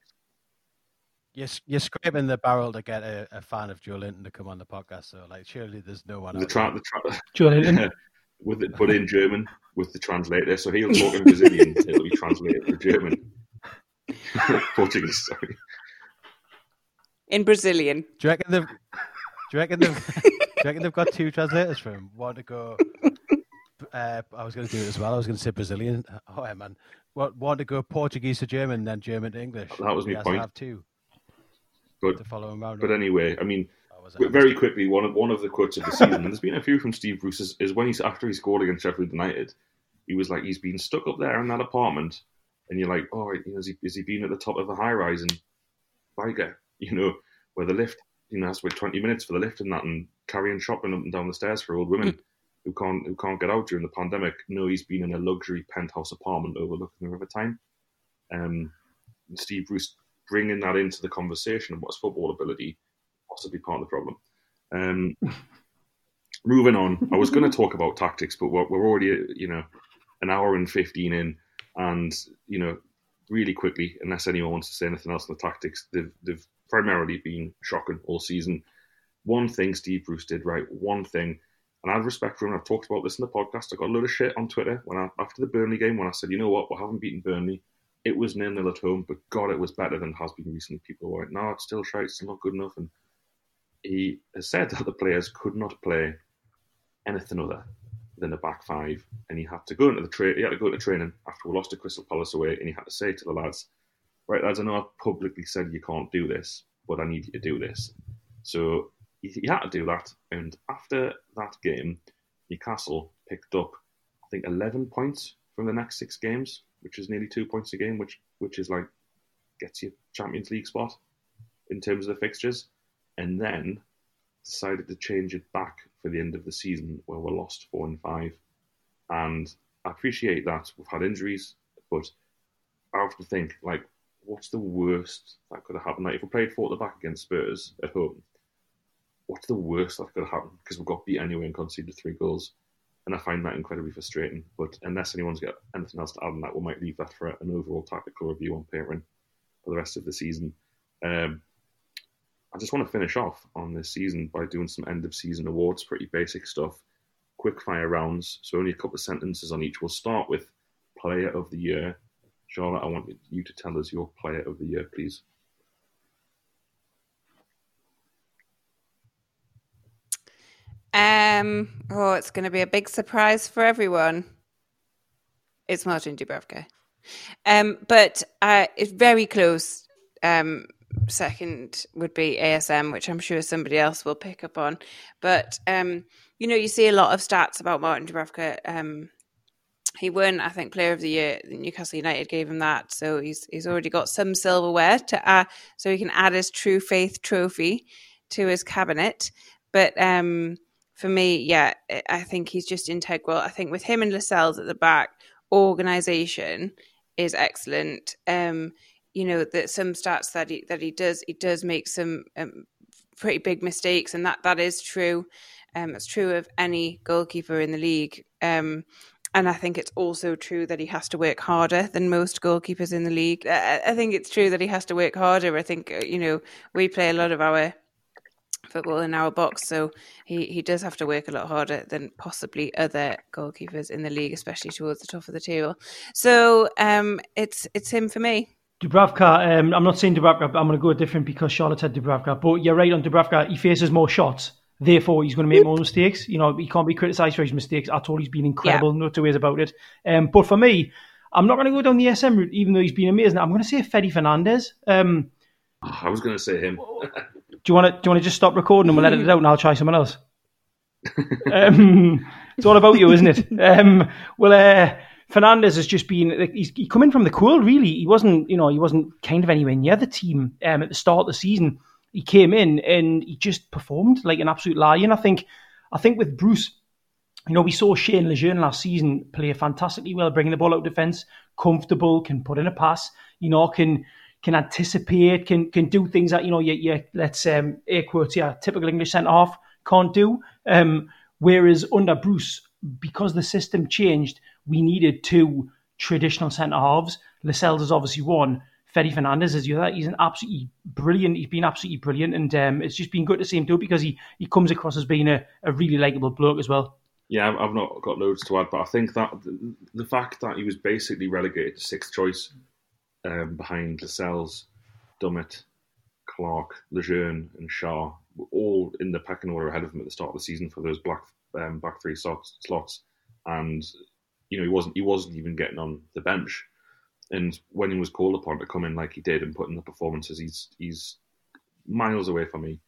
You're, you're scraping the barrel to get a, a fan of Joelinton to come on the podcast. So, like, surely there's no one. The, tra- the tra- Joelinton. with it, but in German with the translator. So he'll talk in Brazilian. it'll be translated to German. Portuguese, sorry. In Brazilian. Do you reckon they've? Do you reckon they've? do you reckon they've got two translators for him? One to go. Uh, I was going to do it as well. I was going to say Brazilian. Oh, yeah, man. What one to go Portuguese to German, then German to English. That was my point. have two. But, to follow him around. But anyway, I mean, very quickly, one of one of the quotes of the season, and there's been a few from Steve Bruce, is, is when he's after he scored against Sheffield United, he was like, he's been stuck up there in that apartment, and you're like, oh, you know, has he, has he been at the top of a high rise in Byker, you know, where the lift, you know, has to wait 20 minutes for the lift and that, and carrying shopping up and down the stairs for old women who can't who can't get out during the pandemic. No, he's been in a luxury penthouse apartment overlooking the River Tyne. Um, Steve Bruce bringing that into the conversation of what's football ability possibly part of the problem. Um, moving on, I was going to talk about tactics, but we're, we're already, you know, an hour and 15 in. And, you know, really quickly, unless anyone wants to say anything else on the tactics, they've, they've primarily been shocking all season. One thing Steve Bruce did right, one thing, and I have respect for him. I've talked about this in the podcast. I got a load of shit on Twitter when I, after the Burnley game when I said, you know what, we haven't beaten Burnley it was nil nil at home, but God, it was better than has been recently. People were like, no, it's still shite, it's still not good enough. And he has said that the players could not play anything other than a back five, and he had to go into the tra- he had to go into training after we lost to Crystal Palace away, and he had to say to the lads, "Right, lads, I know I've publicly said you can't do this, but I need you to do this." So he, he had to do that, and after that game, Newcastle picked up, I think, eleven points from the next six games, which is nearly two points a game, which which is like gets you Champions League spot in terms of the fixtures, and then decided to change it back for the end of the season where we're lost four and five. And I appreciate that we've had injuries, but I have to think like, what's the worst that could have happened? Like if we played four at the back against Spurs at home, what's the worst that could have happened? Because we got beat anyway and conceded three goals. And I find that incredibly frustrating. But unless anyone's got anything else to add on that, we might leave that for an overall tactical review on Patreon for the rest of the season. Um, I just want to finish off on this season by doing some end of season awards, pretty basic stuff, quick fire rounds. So only a couple of sentences on each. We'll start with player of the year. Charlotte, I want you to tell us your player of the year, please. Um, oh, it's going to be a big surprise for everyone. It's Martin Dubravka. Um, but uh, it's very close. Um, second would be ASM, which I'm sure somebody else will pick up on. But um, you know, you see a lot of stats about Martin Dubravka. Um, he won, I think, Player of the Year. Newcastle United gave him that, so he's he's already got some silverware to add, so he can add his True Faith trophy to his cabinet. But um, for me, yeah, I think he's just integral. I think with him and Lascelles at the back, organisation is excellent. Um, you know that some stats that he that he does he does make some um, pretty big mistakes, and that that is true. Um, it's true of any goalkeeper in the league. Um, and I think it's also true that he has to work harder than most goalkeepers in the league. I, I think it's true that he has to work harder. I think uh, you know we play a lot of our football in our box. So he, he does have to work a lot harder than possibly other goalkeepers in the league, especially towards the top of the table. So um, it's it's him for me. Dubravka, um, I'm not saying Dubravka, but I'm going to go different because Charlotte had Dubravka, but you're right on Dubravka. He faces more shots, therefore he's going to make more mistakes. You know, he can't be criticised for his mistakes at all. He's been incredible, yeah. no two ways about it. Um, but for me, I'm not going to go down the SM route, even though he's been amazing. I'm going to say Fede Fernandez. Um, I was going to say him. Do you want to do you want to just stop recording and we'll edit it out and I'll try someone else? um, it's all about you, isn't it? Um, well, uh, Fernandez has just been he's he come in from the cool. Really, he wasn't you know he wasn't kind of anywhere near the team um, at the start of the season. He came in and he just performed like an absolute lion. I think I think with Bruce, you know, we saw Shane Lejeune last season play fantastically well, bringing the ball out of defence, comfortable, can put in a pass, you know, can can anticipate, can can do things that you know, you, you let's um, air quotes, yeah, typical English centre half can't do. Um, whereas under Bruce, because the system changed, we needed two traditional centre halves. Lascelles is obviously one. Fede Fernandez is the other. He's an absolutely brilliant. He's been absolutely brilliant, and um, it's just been good to see him do it because he, he comes across as being a, a really likable bloke as well. Yeah, I've not got loads to add, but I think that the, the fact that he was basically relegated to sixth choice um, behind Lascelles, Dummett, Clark, Lejeune, and Schär, all in the pecking order ahead of him at the start of the season for those black um, back three slots, slots. And you know he wasn't he wasn't even getting on the bench. And when he was called upon to come in like he did and put in the performances, he's he's miles away from me.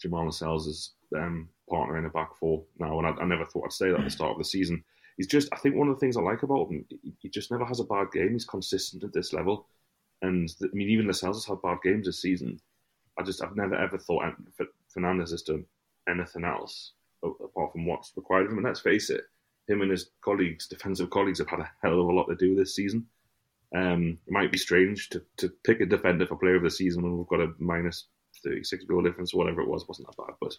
Jamal Lascelles' um, partner in a back four now, and I, I, never thought I'd say that at the start of the season. He's just, I think, one of the things I like about him, he, he just never has a bad game. He's consistent at this level, and I mean, even Lascelles has had bad games this season. I just, I've never ever thought Fernandez has done anything else apart from what's required of him. And let's face it, him and his colleagues, defensive colleagues, have had a hell of a lot to do this season. Um, it might be strange to, to pick a defender for player of the season when we've got a minus 36 goal difference or whatever it was. wasn't that bad, but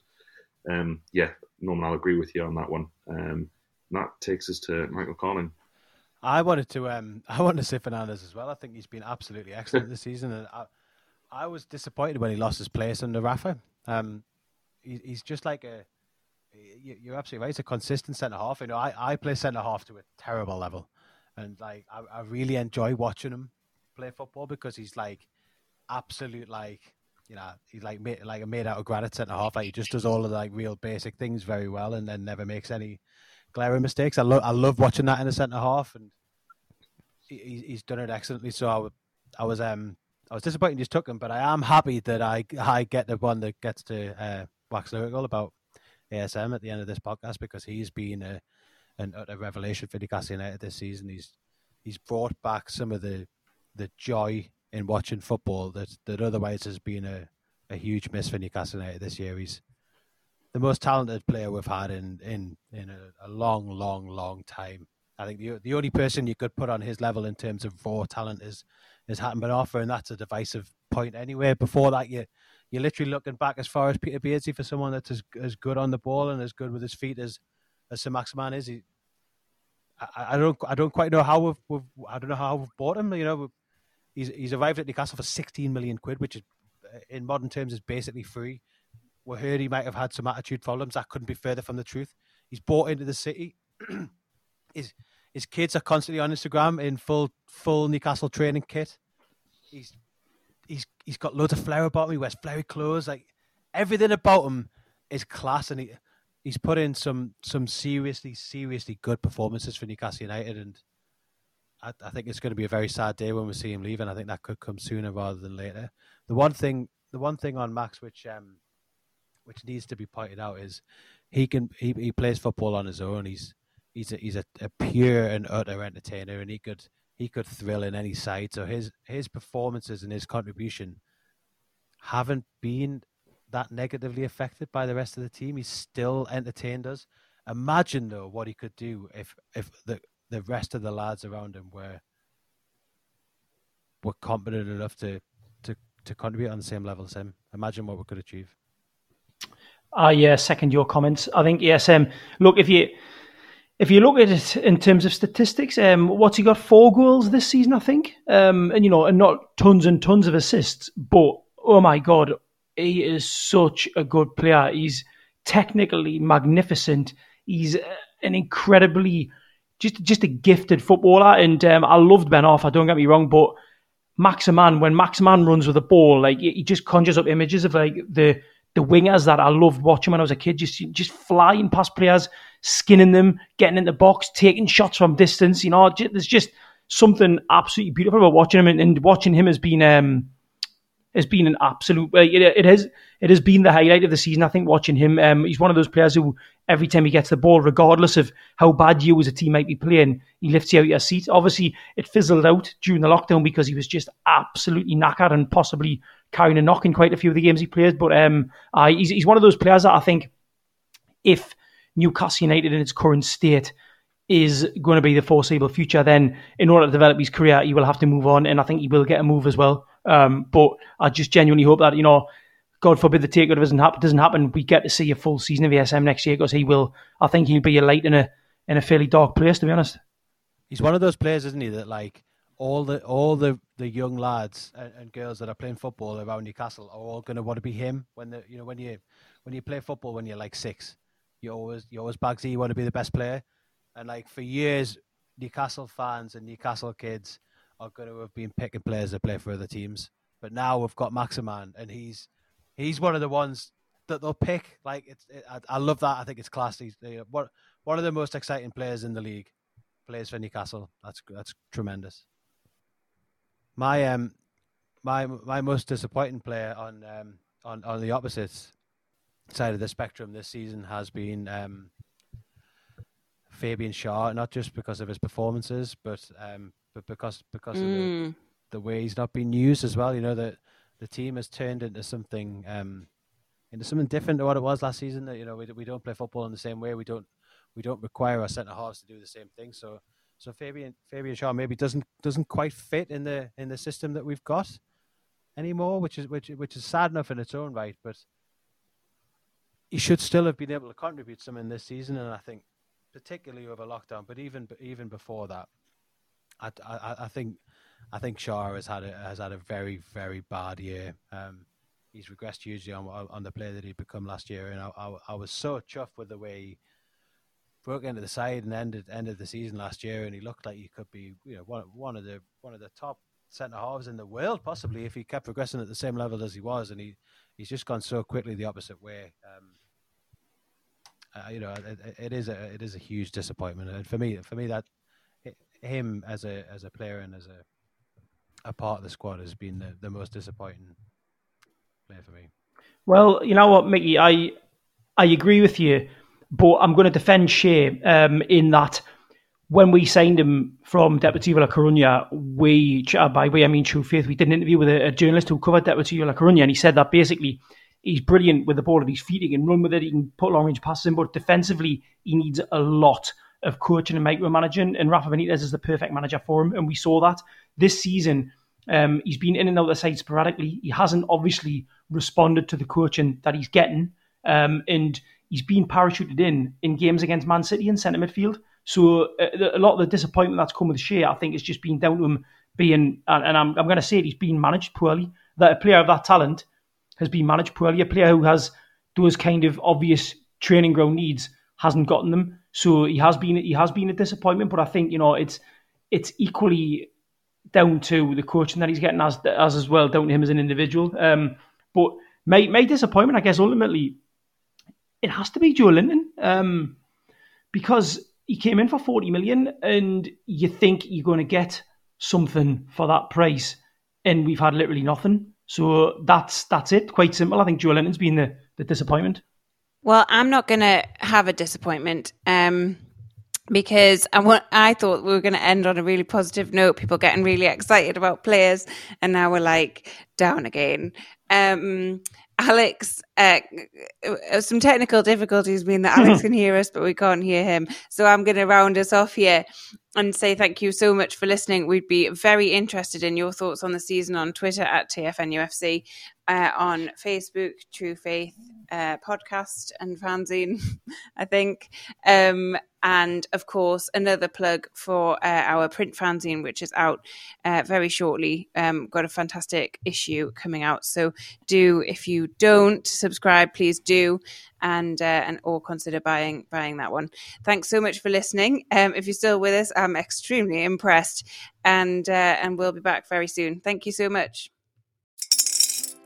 um, yeah, Norman, I'll agree with you on that one. Um, that takes us to Michael Carlin. I wanted to um, I wanted to say Fernandez as well. I think he's been absolutely excellent this season, and I, I was disappointed when he lost his place under Rafa. Um, he, he's just like a you're absolutely right. He's a consistent centre half. You know, I, I play centre half to a terrible level, and like I, I really enjoy watching him play football because he's like absolute like you know he's like made, like a made out of granite centre half. Like he just does all of the, like real basic things very well, and then never makes any glaring mistakes. I love I love watching that in the centre half, and he, he's done it excellently. So I, I was um I was disappointed he just took him, but I am happy that I I get the one that gets to uh, wax lyrical about ASM at the end of this podcast because he's been a an, a revelation for Newcastle United this season. He's he's brought back some of the the joy in watching football that that otherwise has been a, a huge miss for Newcastle United this year. He's the most talented player we've had in in in a, a long, long, long time. I think the the only person you could put on his level in terms of raw talent is is Hatem Ben Arfa, and that's a divisive point anyway. Before that, you you're literally looking back as far as Peter Beardsley for someone that's as as good on the ball and as good with his feet as as Saint-Maximin is. He, I, I, don't I don't quite know how we've, we've I don't know how we've bought him. You know, he's he's arrived at Newcastle for 16 million quid, which is in modern terms is basically free. We heard he might have had some attitude problems. That couldn't be further from the truth. He's bought into the city. his his kids are constantly on Instagram in full full Newcastle training kit. He's he's he's got loads of flair about him. He wears flowery clothes. Like everything about him is class, and he he's put in some some seriously seriously good performances for Newcastle United, and I, I, think it's going to be a very sad day when we see him leave, and I think that could come sooner rather than later. The one thing the one thing on Max which um which needs to be pointed out is he can he, he plays football on his own. He's he's a, he's a, a pure and utter entertainer, and he could he could thrill in any side. So his his performances and his contribution haven't been that negatively affected by the rest of the team. He's still entertained us. Imagine though what he could do if if the the rest of the lads around him were were competent enough to to to contribute on the same level as him. Imagine what we could achieve. I uh, second your comments. I think yes. Um, look, if you if you look at it in terms of statistics, um, what's he got? Four goals this season, I think. Um, and you know, and not tons and tons of assists, but oh my god, he is such a good player. He's technically magnificent. He's an incredibly just just a gifted footballer, and um, I loved Ben Arfa. Don't get me wrong, but Maximin, when Maximin runs with the ball, like he just conjures up images of like the the wingers that I loved watching when I was a kid, just just flying past players, skinning them, getting in the box, taking shots from distance. You know, there's just something absolutely beautiful about watching him, and, and watching him has been um, has been an absolute. It, it has it has been the highlight of the season. I think watching him, um, he's one of those players who every time he gets the ball, regardless of how bad you as a team might be playing, he lifts you out of your seat. Obviously, it fizzled out during the lockdown because he was just absolutely knackered and possibly carrying a knock in quite a few of the games he plays. But um, uh, he's he's one of those players that I think if Newcastle United in its current state is going to be the foreseeable future, then in order to develop his career, he will have to move on, and I think he will get a move as well. Um, but I just genuinely hope that you know, God forbid the takeover doesn't happen. Doesn't happen. We get to see a full season of ASM next year because he will. I think he'll be a light in a in a fairly dark place. To be honest, he's one of those players, isn't he? That like all the all the, the young lads and, and girls that are playing football around Newcastle are all going to want to be him when the you know when you when you play football when you're like six, you always you always Bagsy, you want to be the best player, and like for years, Newcastle fans and Newcastle kids are going to have been picking players that play for other teams. But now we've got Maximin, and he's he's one of the ones that they'll pick. Like it's, it, I, I, love that. I think it's class. He's you one one of the most exciting players in the league. Plays for Newcastle. That's that's tremendous. My um my my most disappointing player on um on on the opposite side of the spectrum this season has been um Fabian Schär, not just because of his performances, but um but because because mm. of the, mm. the way he's not been used as well. You know that the team has turned into something um, into something different to what it was last season. That you know we we don't play football in the same way. We don't we don't require our centre halves to do the same thing. So so Fabian Fabian Schär maybe doesn't doesn't quite fit in the in the system that we've got anymore, which is which which is sad enough in its own right. But he should still have been able to contribute some in this season, and I think particularly over lockdown, but even even before that, I, I, I think I think Schär has had a, has had a very very bad year. Um, he's regressed hugely on on the player that he'd become last year, and I, I, I was so chuffed with the way broke into the side and ended ended the season last year, and he looked like he could be you know one one of the one of the top centre halves in the world, possibly if he kept progressing at the same level as he was, and he he's just gone so quickly the opposite way. Um, uh, you know, it, it is a it is a huge disappointment, and for me, for me, that him as a as a player and as a a part of the squad has been the, the most disappointing player for me. Well, you know what, Mickey, I I agree with you, but I'm going to defend Schär um, in that when we signed him from Deportivo La Coruña, we, by way I mean true faith, we did an interview with a, a journalist who covered Deportivo La Coruña, and he said that basically he's brilliant with the ball at his feet. He can run with it. He can put long range passes in, but defensively he needs a lot of coaching and micromanaging. And Rafa Benitez is the perfect manager for him, and we saw that this season. Um, he's been in and out of the side sporadically. He hasn't obviously responded to the coaching that he's getting, um, and he's been parachuted in in games against Man City in centre midfield. So uh, a lot of the disappointment that's come with Schär, I think, has just been down to him being, and I'm, I'm going to say it, he's been managed poorly. That a player of that talent has been managed poorly. A player who has those kind of obvious training ground needs hasn't gotten them. So he has been he has been a disappointment. But I think you know it's it's equally down to the coaching that he's getting as as as well down to him as an individual. Um, but my my disappointment, I guess, ultimately, it has to be Joelinton um, because he came in for 40 million and you think you're going to get something for that price and we've had literally nothing. So that's that's it. Quite simple. I think Joelinton's been the, the disappointment. Well, I'm not going to have a disappointment um, because I, want, I thought we were going to end on a really positive note, people getting really excited about players, and now we're like down again. Um, Alex, uh, uh, some technical difficulties mean that Alex can hear us, but we can't hear him. So I'm going to round us off here and say thank you so much for listening. We'd be very interested in your thoughts on the season on Twitter at TFNUFC, uh, on Facebook, True Faith uh, podcast and fanzine, I think. Um, and of course, another plug for uh, our print fanzine, which is out uh, very shortly. Um, got a fantastic issue coming out. So do, if you don't subscribe, please do. And uh, and or consider buying buying that one. Thanks so much for listening. Um, if you're still with us, I'm extremely impressed, and uh, and we'll be back very soon. Thank you so much.